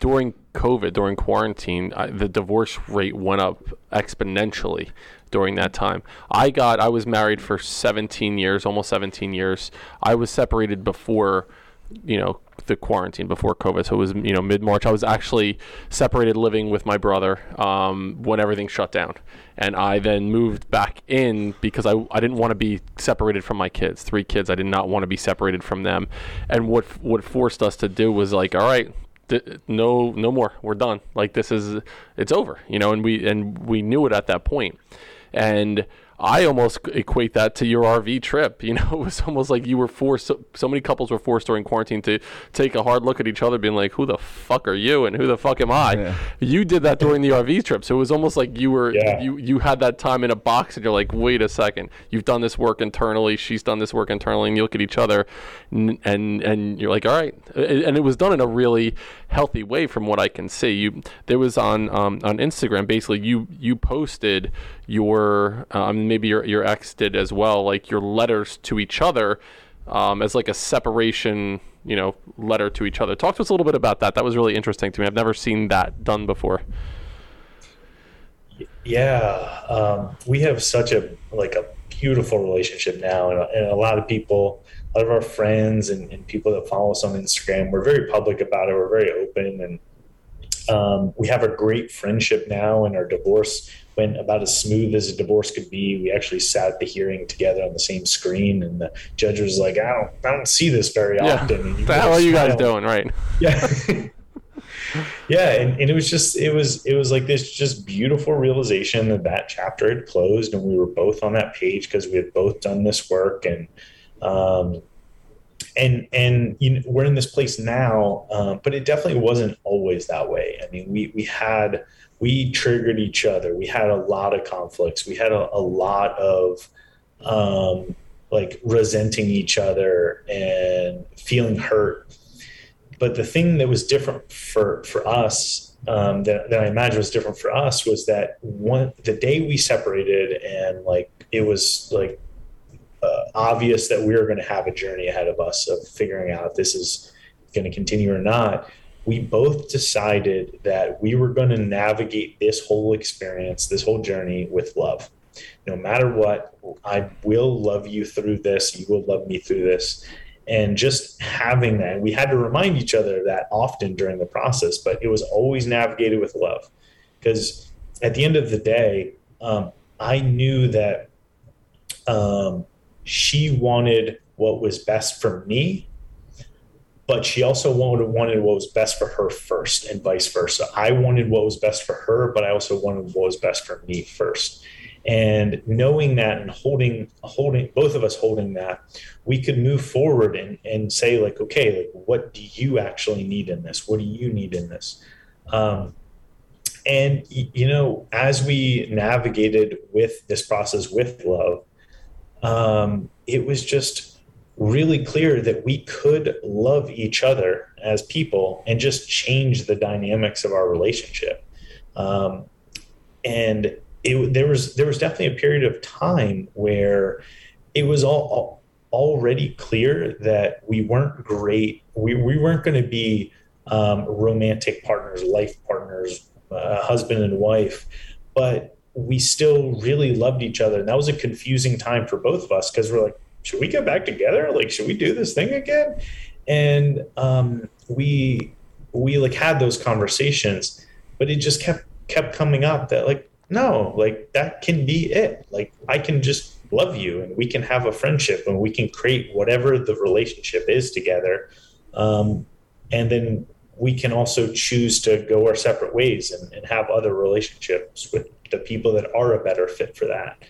during COVID, during quarantine, I, the divorce rate went up exponentially during that time. I got I was married for 17 years, almost 17 years. I was separated before, you know, the quarantine before COVID. So it was you know mid March. I was actually separated, living with my brother um, when everything shut down, and I then moved back in because I I didn't want to be separated from my kids. Three kids. I did not want to be separated from them, and what what forced us to do was like, all right, no no more we're done like this is it's over you know and we and we knew it at that point and I almost equate that to your RV trip. *laughs* You know, it was almost like you were forced. So, so many couples were forced during quarantine to take a hard look at each other, being like, "Who the fuck are you?" and "Who the fuck am I?" Yeah. You did that during the RV trip, so it was almost like you were Yeah. you you had that time in a box, and you're like, "Wait a second, you've done this work internally. She's done this work internally," and you look at each other, and and, and you're like, "All right," and it was done in a really healthy way, from what I can see. You there was on um, on Instagram, basically, you you posted your um, maybe your your ex did as well, like your letters to each other um, as like a separation, you know, letter to each other. Talk to us a little bit about that. That was really interesting to me. I've never seen that done before. Yeah, um, we have such a like a beautiful relationship now, and, and a lot of people, a lot of our friends and, and people that follow us on Instagram, we're very public about it. We're very open, and um, we have a great friendship now. And our divorce went about as smooth as a divorce could be. We actually sat at the hearing together on the same screen, and the judge was like, "I don't, I don't see this very Yeah. often." What the hell are you guys doing? Right. *laughs* yeah yeah and, and it was just it was it was like this just beautiful realization that that chapter had closed and we were both on that page because we had both done this work and um and and you know, we're in this place now um, but it definitely wasn't always that way. I mean we we had we triggered each other. We had a lot of conflicts. We had a, a lot of um like resenting each other and feeling hurt. But the thing that was different for for us um, that, that I imagine was different for us was that one the day we separated and like it was like uh, obvious that we are going to have a journey ahead of us of figuring out if this is going to continue or not. We both decided that we were going to navigate this whole experience, this whole journey with love. No matter what, I will love you through this. You will love me through this and just having that we had to remind each other that often during the process but it was always navigated with love because at the end of the day um, i knew that um, she wanted what was best for me but she also wanted, wanted what was best for her first and vice versa. I wanted what was best for her but i also wanted what was best for me first. And knowing that and holding holding both of us holding that we could move forward and, and say like okay like what do you actually need in this? What do you need in this? Um, and you know as we navigated with this process with love um, it was just really clear that we could love each other as people and just change the dynamics of our relationship um, and it, there was there was definitely a period of time where it was all, all already clear that we weren't great. We, we weren't going to be um, romantic partners, life partners, uh, husband and wife, but we still really loved each other. And that was a confusing time for both of us because we're like, should we get back together? Like, should we do this thing again? And um, we we like had those conversations, but it just kept kept coming up that like no, like that can be it. Like I can just love you and we can have a friendship and we can create whatever the relationship is together. Um, and then we can also choose to go our separate ways and, and, have other relationships with the people that are a better fit for that.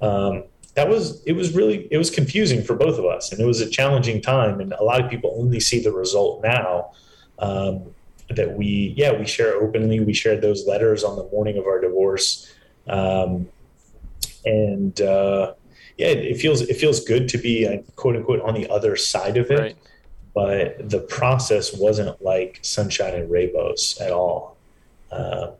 Um, that was, it was really, it was confusing for both of us and it was a challenging time. And a lot of people only see the result now. Um, that we yeah we share openly we shared those letters on the morning of our divorce um, and uh, yeah it, it, feels it feels good to be uh, quote unquote on the other side of it Right. but the process wasn't like sunshine and rainbows at all uh,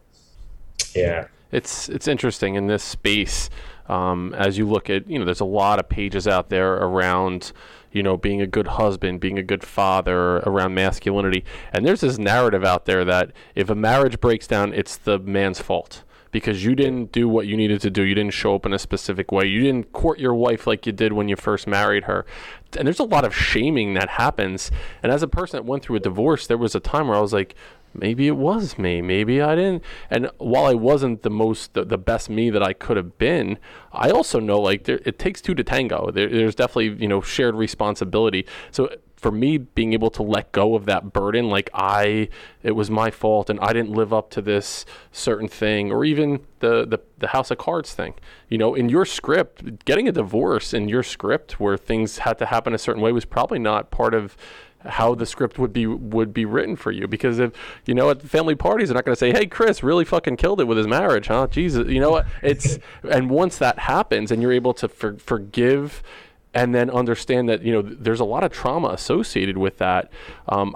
yeah It's it's interesting in this space um, as you look at you know there's a lot of pages out there around you know being a good husband, being a good father, around masculinity, and there's this narrative out there that if a marriage breaks down, it's the man's fault because you didn't do what you needed to do. You didn't show up in a specific way. You didn't court your wife like you did when you first married her. And there's a lot of shaming that happens. And as a person that went through a divorce, there was a time where I was like, maybe it was me. Maybe I didn't. And while I wasn't the most, the, the best me that I could have been, I also know like there, it takes two to tango. There, there's definitely you know shared responsibility. So for me being able to let go of that burden like i it was my fault and i didn't live up to this certain thing or even the the, the house of cards thing you know in your script getting a divorce in your script where things had to happen a certain way was probably not part of how the script would be would be written for you. Because if you know at family parties they're not going to say hey chris really fucking killed it with his marriage huh? Jesus you know what? It's and once that happens and you're able to for, forgive and then understand that you know there's a lot of trauma associated with that. Um,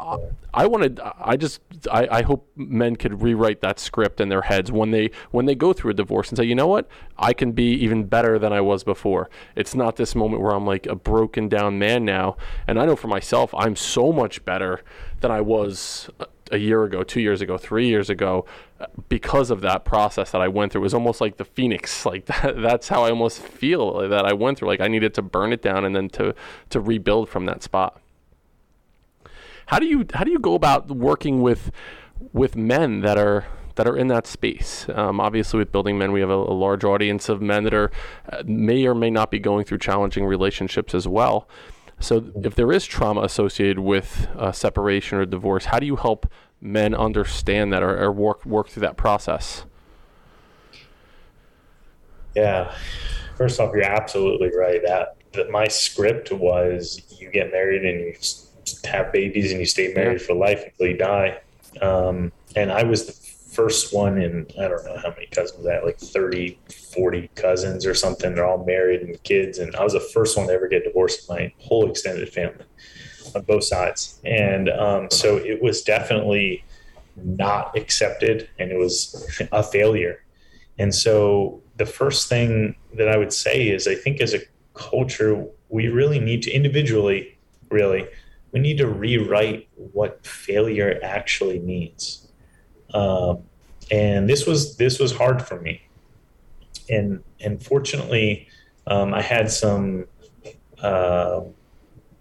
I, wanted, I just, I, I, hope men could rewrite that script in their heads when they when they go through a divorce and say, you know what, I can be even better than I was before. It's not this moment where I'm like a broken down man now, and I know for myself, I'm so much better than I was a year ago, two years ago, three years ago, because of that process that I went through. It was almost like the phoenix. *laughs* Like that, that's how I almost feel that I went through. Like I needed to burn it down and then to to rebuild from that spot. How do you how do you go about working with with men that are that are in that space. Um, obviously, with Building Men, we have a, a, large audience of men that are uh, may or may not be going through challenging relationships as well. So, if there is trauma associated with uh, separation or divorce, how do you help men understand that or, or work work through that process? Yeah, first off, you're absolutely right. That that my script was you get married and you have babies and you stay married for life until you die. Um, and I was the first one in I don't know how many cousins I had, like 30, 40 cousins or something. They're all married and kids, and I was the first one to ever get divorced in my whole extended family on both sides. And um, so it was definitely not accepted and it was a failure. And so the first thing that I would say is I think as a culture, we really need to individually, really, we need to rewrite what failure actually means. Um, and this was this was hard for me. And and fortunately, um, I had some uh,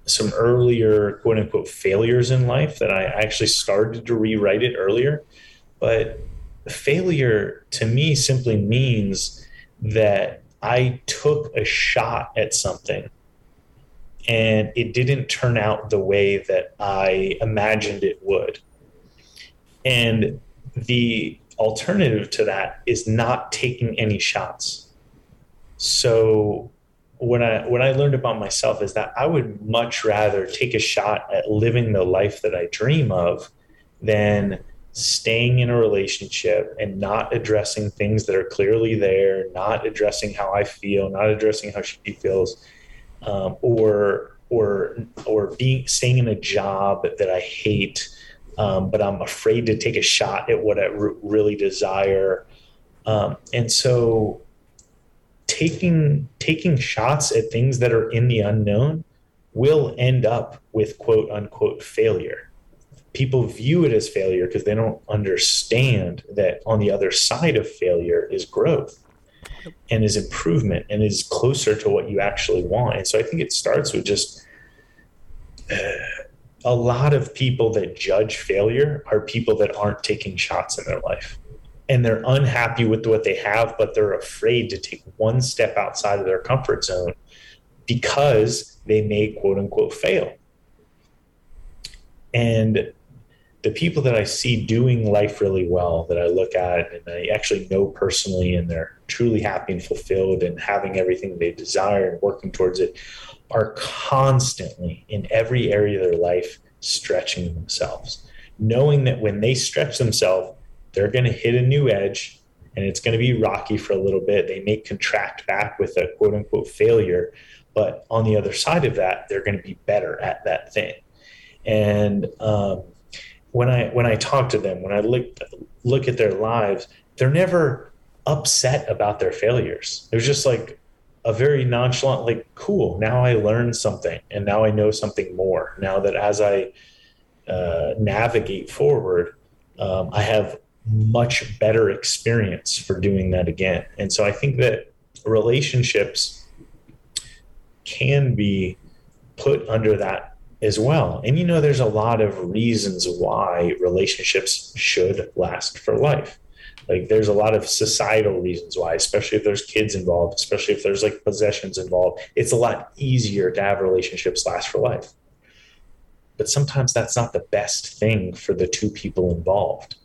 some earlier quote unquote failures in life that I actually started to rewrite it earlier. But failure to me simply means that I took a shot at something and it didn't turn out the way that I imagined it would. And the alternative to that is not taking any shots. So what I what I learned about myself is that I would much rather take a shot at living the life that I dream of than staying in a relationship and not addressing things that are clearly there, not addressing how I feel, not addressing how she feels, um, or or or being staying in a job that I hate, um, but I'm afraid to take a shot at what I r- really desire. Um, and so taking taking shots at things that are in the unknown will end up with quote unquote failure. People view it as failure because they don't understand that on the other side of failure is growth and is improvement and is closer to what you actually want. And so I think it starts with just uh, a lot of people that judge failure are people that aren't taking shots in their life and they're unhappy with what they have, but they're afraid to take one step outside of their comfort zone because they may quote unquote fail. And the people that I see doing life really well, that I look at and I actually know personally, and they're truly happy and fulfilled and having everything they desire and working towards it, are constantly in every area of their life stretching themselves, knowing that when they stretch themselves, they're going to hit a new edge and it's going to be rocky for a little bit. They may contract back with a quote unquote failure, but on the other side of that, they're going to be better at that thing. And um, when I when I talk to them, when I look look at their lives, they're never upset about their failures. They're just like a very nonchalant, like, cool. Now I learned something, and now I know something more. Now that as I uh, navigate forward, um, I have much better experience for doing that again. And so I think that relationships can be put under that as well. And you know, there's a lot of reasons why relationships should last for life. Like there's a lot of societal reasons why, especially if there's kids involved, especially if there's like possessions involved. It's a lot easier to have relationships last for life. But sometimes that's not the best thing for the two people involved.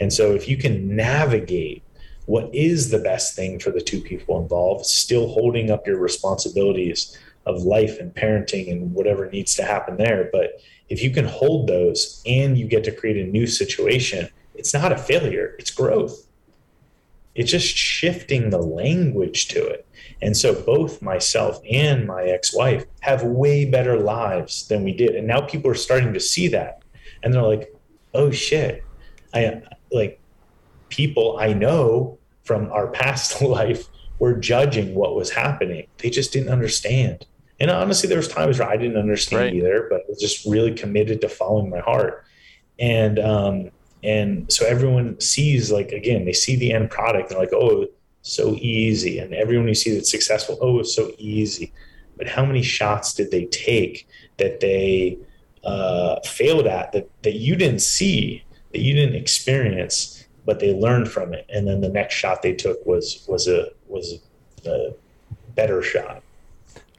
And so if you can navigate what is the best thing for the two people involved, still holding up your responsibilities of life and parenting and whatever needs to happen there. But if you can hold those and you get to create a new situation, it's not a failure, it's growth. It's just shifting the language to it. And so both myself and my ex wife have way better lives than we did. And now people are starting to see that. And they're like, oh shit. I like people I know from our *laughs* past life were judging what was happening. They just didn't understand. And honestly, there was times where I didn't understand right. either, but I was just really committed to following my heart. And um, and so everyone sees like again, they see the end product and like, oh, so easy. And everyone you see that's successful, oh, it's so easy. But how many shots did they take that they uh, failed at that, that you didn't see, that you didn't experience, but they learned from it. And then the next shot they took was was a was a better shot.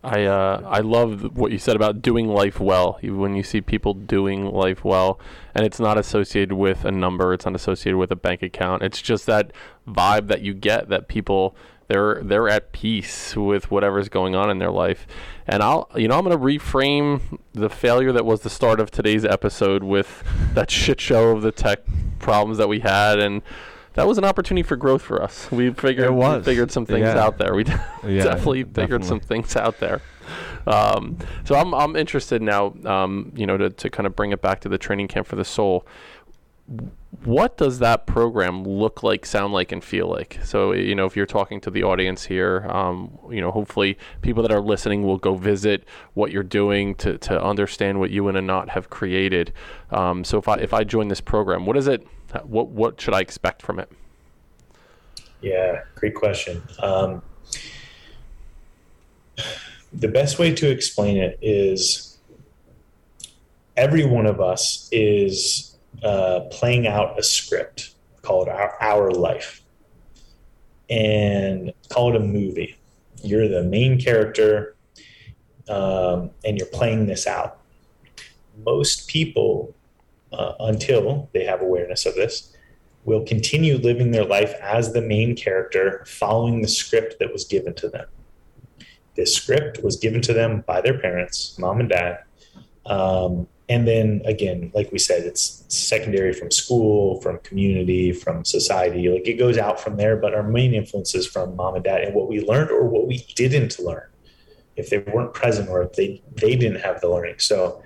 I uh, I love what you said about doing life well. When you see people doing life well, and it's not associated with a number, it's not associated with a bank account. It's just that vibe that you get that people they're they're at peace with whatever's going on in their life. And I'll you know I'm to reframe the failure that was the start of today's episode with that shit show of the tech problems that we had and that was an opportunity for growth for us. We figured we figured some things yeah. out there. We *laughs* yeah, definitely figured definitely. some things out there. Um, so I'm I'm interested now. Um, you know, to to kind of bring it back to the training camp for the soul. What does that program look like, sound like, and feel like? So, you know, if you're talking to the audience here, um, you know, hopefully people that are listening will go visit what you're doing to, to understand what you and Anat have created. Um, so, if I if I join this program, what is it? What what should I expect from it? Yeah, great question. Um, the best way to explain it is every one of us is uh, playing out a script called our, our life and call it a movie. You're the main character um, and you're playing this out. Most people uh, until they have awareness of this, will continue living their life as the main character, following the script that was given to them. This script was given to them by their parents, mom and dad. Um, and then again, like we said, it's secondary from school, from community, from society. Like it goes out from there, but our main influence is from mom and dad and what we learned or what we didn't learn. If they weren't present or if they they didn't have the learning. So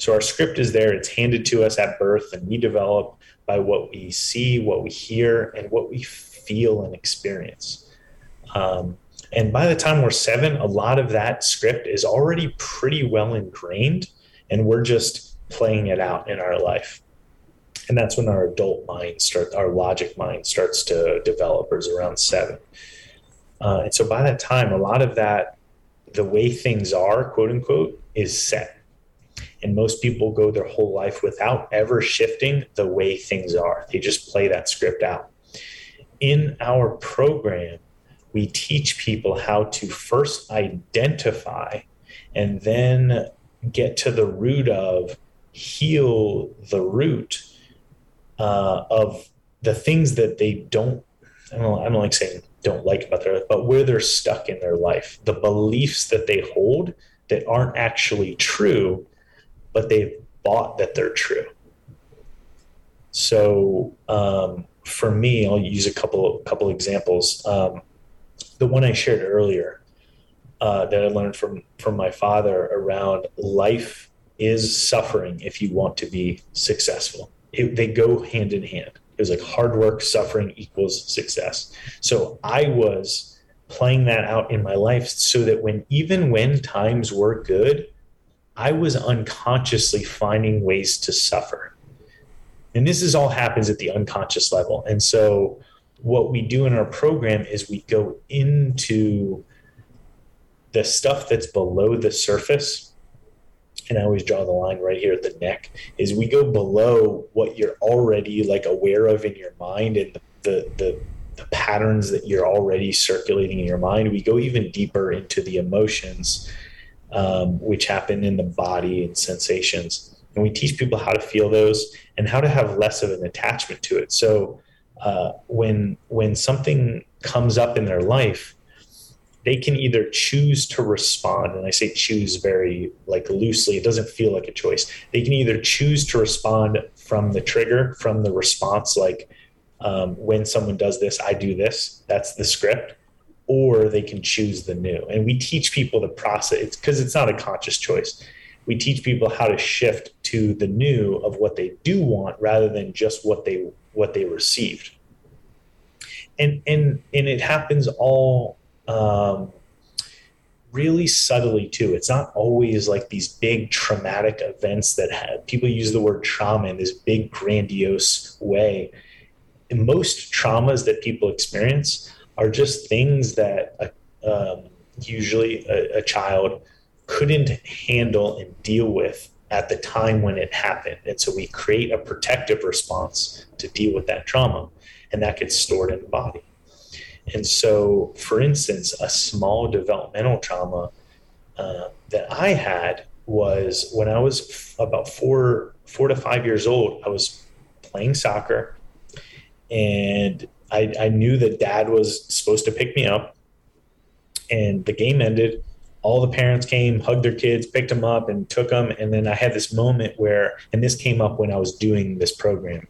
so our script is there, it's handed to us at birth, and we develop by what we see, what we hear, and what we feel and experience. Um, and by the time we're seven, a lot of that script is already pretty well ingrained, and we're just playing it out in our life. And that's when our adult mind starts, our logic mind starts to develop, is around seven. Uh, and so by that time, a lot of that, the way things are, quote unquote, is set and most people go their whole life without ever shifting the way things are. They just play that script out. In our program, we teach people how to first identify and then get to the root of, heal the root uh, of the things that they don't, I don't, I don't like saying don't like about their life, but where they're stuck in their life, the beliefs that they hold that aren't actually true but they've bought that they're true. So um, for me, I'll use a couple couple examples. Um, the one I shared earlier uh, that I learned from from my father around life is suffering if you want to be successful. It, they go hand in hand. It was like hard work, suffering equals success. So I was playing that out in my life so that when even when times were good, I was unconsciously finding ways to suffer. And this is all happens at the unconscious level. And so what we do in our program is we go into the stuff that's below the surface and I always draw the line right here at the neck, is we go below what you're already like aware of in your mind and the, the, the, the patterns that you're already circulating in your mind. We go even deeper into the emotions, um, which happen in the body and sensations. And we teach people how to feel those and how to have less of an attachment to it. So uh, when when something comes up in their life, they can either choose to respond and i say choose very like loosely it doesn't feel like a choice they can either choose to respond from the trigger from the response like um, when someone does this i do this that's the script or they can choose the new and we teach people the process because it's not a conscious choice we teach people how to shift to the new of what they do want rather than just what they what they received and and and it happens all um, really subtly too. It's not always like these big traumatic events that have, people use the word trauma in this big grandiose way. Most traumas that people experience are just things that um, usually a, a child couldn't handle and deal with at the time when it happened. And so we create a protective response to deal with that trauma, and that gets stored in the body. And so, for instance, a small developmental trauma uh, that I had was when I was about four four to five years old. I was playing soccer, and I, I knew that Dad was supposed to pick me up, and the game ended. All the parents came, hugged their kids, picked them up, and took them. And then I had this moment where, and this came up when I was doing this program,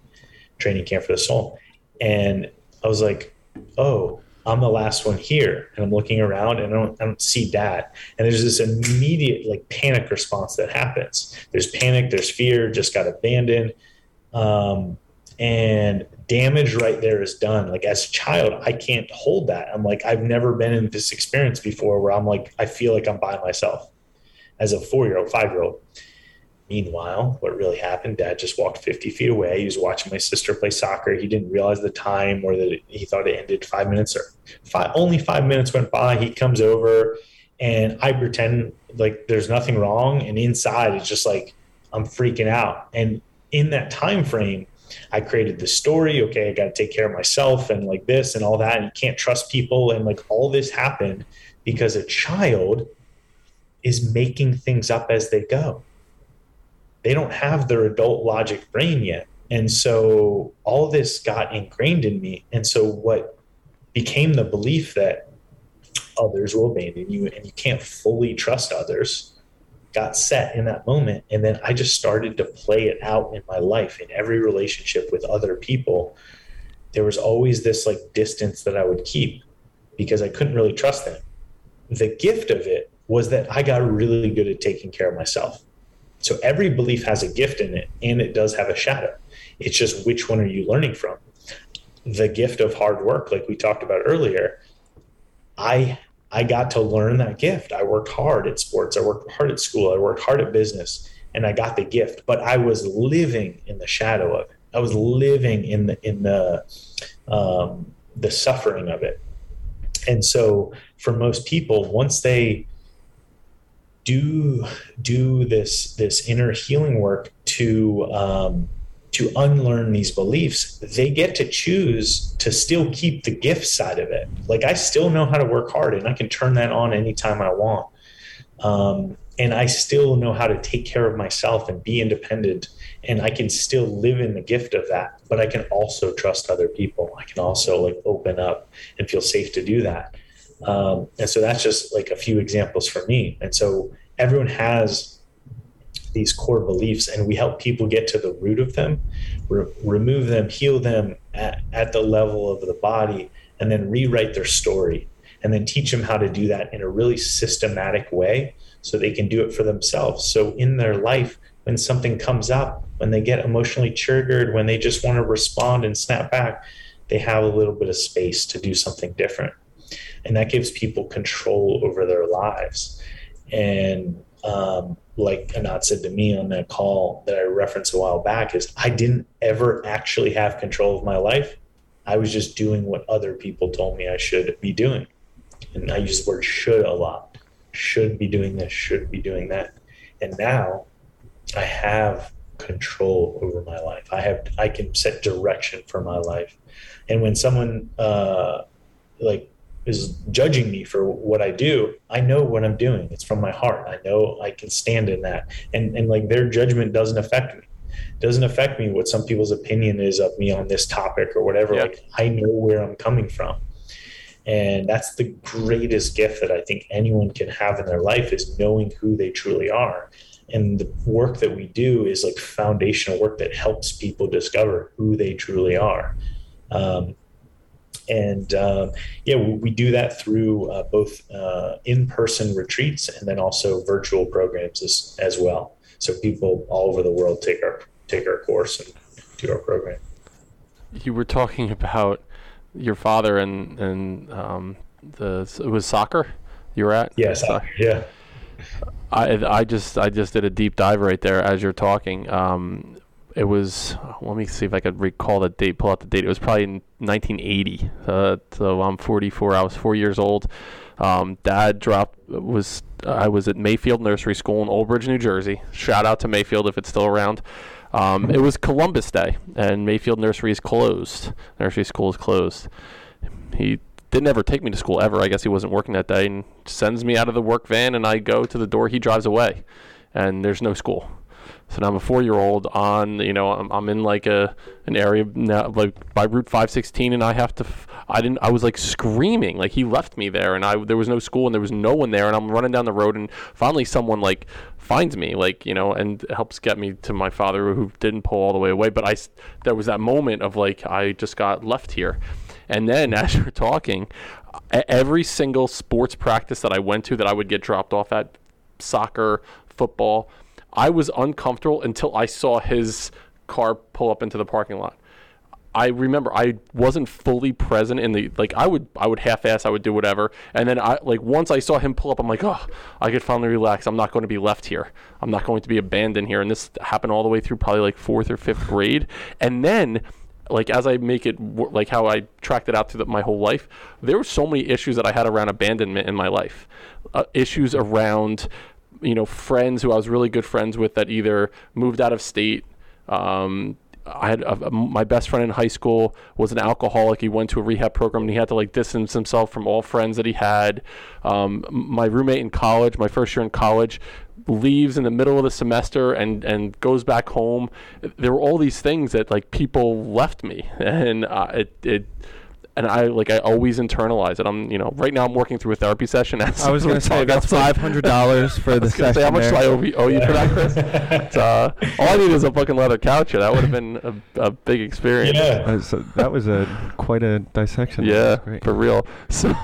Training Camp for the Soul, and I was like, oh, I'm the last one here. And I'm looking around and I don't, I don't see dad. And there's this immediate like panic response that happens. There's panic, there's fear, just got abandoned. Um, and damage right there is done. Like as a child, I can't hold that. I'm like, I've never been in this experience before where I'm like, I feel like I'm by myself as a four year old, five year old. Meanwhile, what really happened, dad just walked 50 feet away. He was watching my sister play soccer. He didn't realize the time or that he thought it ended five minutes or five, only five minutes went by. He comes over and I pretend like there's nothing wrong. And inside it's just like, I'm freaking out. And in that time frame, I created this story. Okay, I got to take care of myself and like this and all that. And you can't trust people. And like all this happened because a child is making things up as they go they don't have their adult logic brain yet. And so all this got ingrained in me. And so what became the belief that others will abandon you and you can't fully trust others got set in that moment. And then I just started to play it out in my life in every relationship with other people. There was always this like distance that I would keep because I couldn't really trust them. The gift of it was that I got really good at taking care of myself. So every belief has a gift in it and it does have a shadow. It's just which one are you learning from? The gift of hard work, like we talked about earlier, I I got to learn that gift. I worked hard at sports, I worked hard at school, I worked hard at business, and I got the gift, but I was living in the shadow of it. I was living in the in the um, the suffering of it. And so for most people, once they do do this this inner healing work to um, to unlearn these beliefs, they get to choose to still keep the gift side of it. Like I still know how to work hard, and I can turn that on anytime I want. Um, and I still know how to take care of myself and be independent. And I can still live in the gift of that, but I can also trust other people. I can also like open up and feel safe to do that. Um, and so that's just like a few examples for me. And so everyone has these core beliefs, and we help people get to the root of them, re- remove them, heal them at, at the level of the body, and then rewrite their story, and then teach them how to do that in a really systematic way so they can do it for themselves. So in their life, when something comes up, when they get emotionally triggered, when they just want to respond and snap back, they have a little bit of space to do something different and that gives people control over their lives. And um, like Anat said to me on that call that I referenced a while back, is I didn't ever actually have control of my life. I was just doing what other people told me I should be doing. And I use the word should a lot. Should be doing this, should be doing that. And now I have control over my life. I have I can set direction for my life. And when someone uh, like is judging me for what I do, I know what I'm doing. It's from my heart. I know I can stand in that. And and like their judgment doesn't affect me. It doesn't affect me what some people's opinion is of me on this topic or whatever. Yeah. Like I know where I'm coming from. And that's the greatest gift that I think anyone can have in their life is knowing who they truly are. And the work that we do is like foundational work that helps people discover who they truly are. Um, and um, yeah, we, we, do that through uh, both uh, in-person retreats and then also virtual programs as, as well. So people all over the world take our take our course and do our program. You were talking about your father and and um, the it was soccer you were at. Yes, yeah, yeah. I I just I just did a deep dive right there as you're talking. Um, it was let me see if I could recall the date. Pull out the date. It was probably in 1980. Uh, so I'm 44. I was four years old. Um, Dad dropped was I was at Mayfield Nursery School in Old Bridge, New Jersey. Shout out to Mayfield if it's still around. Um, it was Columbus Day, and Mayfield Nursery is closed. Nursery school is closed. He didn't ever take me to school ever. I guess he wasn't working that day, and sends me out of the work van, and I go to the door. He drives away, and there's no school. So now I'm a four-year-old on, you know, I'm, I'm in like a an area now, like by Route 516, and I have to. F- I didn't. I was like screaming, like he left me there, and I there was no school, and there was no one there, and I'm running down the road, and finally someone like finds me, like you know, and helps get me to my father, who didn't pull all the way away. But I, there was that moment of like I just got left here, and then *laughs* as you're talking, every single sports practice that I went to that I would get dropped off at, soccer, football I was uncomfortable until I saw his car pull up into the parking lot. I remember I wasn't fully present in the like I would I would half ass I would do whatever. And then I like once I saw him pull up I'm like oh I could finally relax. I'm not going to be left here. I'm not going to be abandoned here. And this happened all the way through probably like fourth or fifth grade. And then like as I make it like how I tracked it out through the, my whole life there were so many issues that I had around abandonment in my life. Uh, issues around you know friends who I was really good friends with that either moved out of state. Um, I had a, a, my best friend in high school was an alcoholic. He went to a rehab program and he had to like distance himself from all friends that he had. Um, my roommate in college, my first year in college, leaves in the middle of the semester and and goes back home. There were all these things that like people left me, *laughs* and uh, it it and I like I always internalize it. I'm you know right now I'm working through a therapy session. *laughs* As I was going to say that's five hundred dollars for *laughs* the session. Say, how much there. do I owe you, owe you for that, Chris? *laughs* uh, all I need is a fucking leather couch here. That would have been a, a, big experience. Yeah, uh, so that was a quite a dissection. Yeah, for real. So,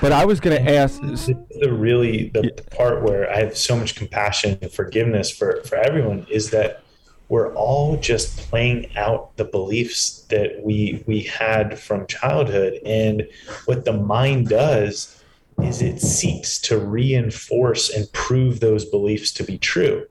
but I was going to ask. The really the yeah. part where I have so much compassion and forgiveness for for everyone is that we're all just playing out the beliefs that we we had from childhood. And what the mind does is it seeks to reinforce and prove those beliefs to be true.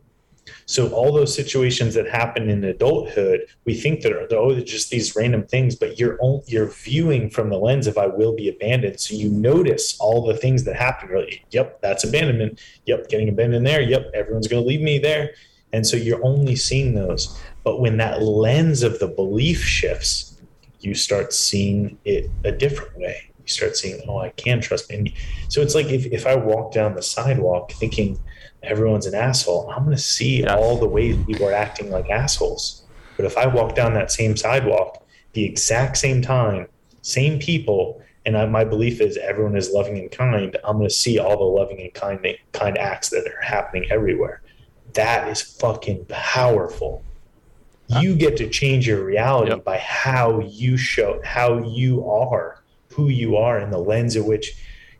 So all those situations that happen in adulthood we think that are oh just these random things but you're only, you're viewing from the lens of i will be abandoned. So you notice all the things that happen really yep that's abandonment. Yep getting abandoned there. Yep everyone's going to leave me there and so you're only seeing those. But when that lens of the belief shifts, you start seeing it a different way. You start seeing, oh, I can trust me. So it's like if, if I walk down the sidewalk thinking everyone's an asshole, I'm going to see yeah. all the ways people are acting like assholes. But if I walk down that same sidewalk, the exact same time, same people, and I, my belief is everyone is loving and kind, I'm going to see all the loving and kind, kind acts that are happening everywhere that is fucking powerful. You get to change your reality yep. by how you show, how you are, who you are, and the lens at which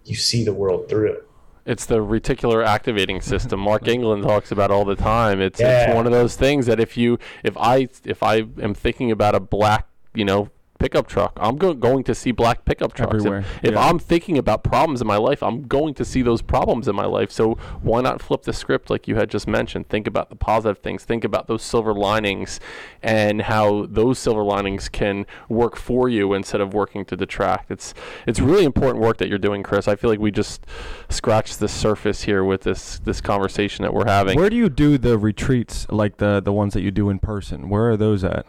you see the world through. It's the reticular activating system. Mark England talks about all the time. It's yeah. it's one of those things that if you if I if I am thinking about a black you know pickup truck. I'm go- going to see black pickup trucks. If- Everywhere, If, yeah. I'm thinking about problems in my life, I'm going to see those problems in my life. So why not flip the script like you had just mentioned? Think about the positive things. Think about those silver linings and how those silver linings can work for you instead of working to detract. It's it's really important work that you're doing, Chris. I feel like we just scratched the surface here with this this conversation that we're having. Where do you do the retreats, like the the ones that you do in person? Where are those at?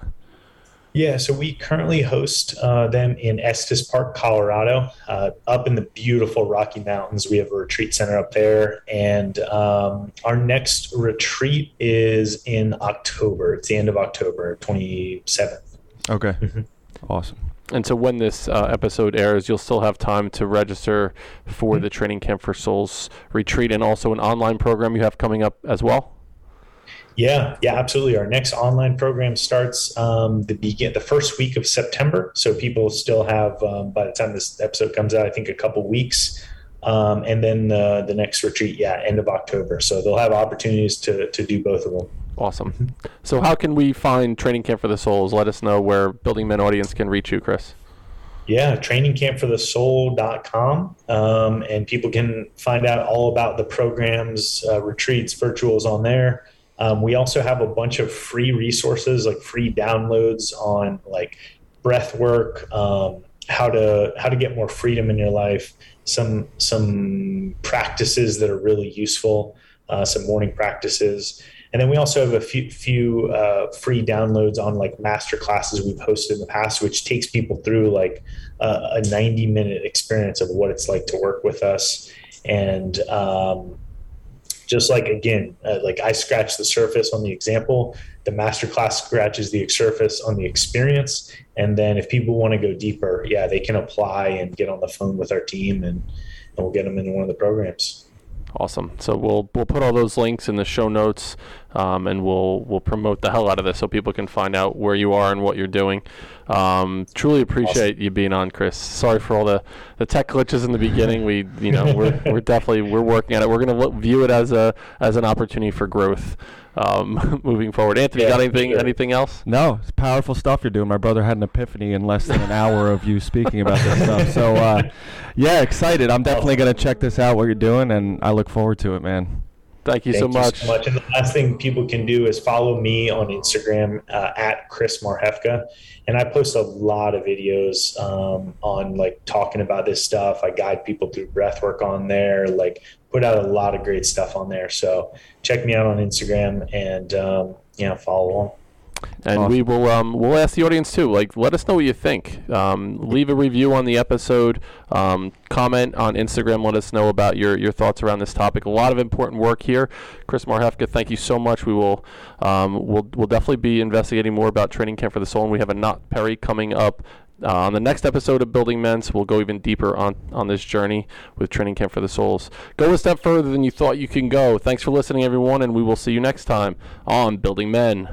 Yeah, so we currently host uh, them in Estes Park, Colorado, uh, up in the beautiful Rocky Mountains. We have a retreat center up there, and um, our next retreat is in October. It's the end of October, twenty seventh. Okay, Mm-hmm. awesome. And so when this uh, episode airs, you'll still have time to register for Mm-hmm. the Training Camp for Souls retreat and also an online program you have coming up as well. Yeah, yeah, absolutely. Our next online program starts um, the begin the first week of September. So people still have, um, by the time this episode comes out, I think a couple weeks, um, and then the the next retreat, yeah, end of October. So they'll have opportunities to to do both of them. Awesome. So how can we find Training Camp for the Souls? Let us know where Building Men audience can reach you, Chris. Yeah, trainingcampforthesoul.com. Um, and people can find out all about the programs, uh, retreats, virtuals on there. Um, we also have a bunch of free resources, like free downloads on like breath work, um, how to how to get more freedom in your life, some some practices that are really useful, uh, some morning practices. And then we also have a few, few uh, free downloads on like master classes we've hosted in the past, which takes people through like uh, a 90 minute experience of what it's like to work with us. And um, just like, again, uh, like I scratch the surface on the example, the masterclass scratches the surface on the experience. And then if people want to go deeper, yeah, they can apply and get on the phone with our team and, and we'll get them into one of the programs. Awesome. So we'll we'll put all those links in the show notes, um, and we'll we'll promote the hell out of this so people can find out where you are and what you're doing. Um, truly appreciate you being on, Chris. Sorry for all the, the tech glitches in the beginning. We you know we're, we're *laughs* definitely we're working at it. We're gonna look, view it as a as an opportunity for growth um, *laughs* moving forward. Anthony, Yeah, got anything sure. anything else? No, it's powerful stuff you're doing. My brother had an epiphany in less than an hour of you speaking about this stuff. So, uh, yeah, excited. I'm definitely going to check this out, what you're doing, and I look forward to it, man. Thank you Thank so much. so much. And the last thing people can do is follow me on Instagram uh, at Chris Marhefka. And I post a lot of videos um, on like talking about this stuff. I guide people through breath work on there, like put out a lot of great stuff on there. So check me out on Instagram and, um, yeah, follow along. and we will um, we'll ask the audience too. Like, let us know what you think. Um, leave a review on the episode. Um, comment on Instagram. Let us know about your your thoughts around this topic. A lot of important work here. Chris Marhefka, thank you so much. We will um, we'll we'll definitely be investigating more about training camp for the soul, and we have Anat Perry coming up. Uh, on the next episode of Building Men's, we'll go even deeper on, on this journey with Training Camp for the Souls. Go a step further than you thought you can go. Thanks for listening, everyone, and we will see you next time on Building Men.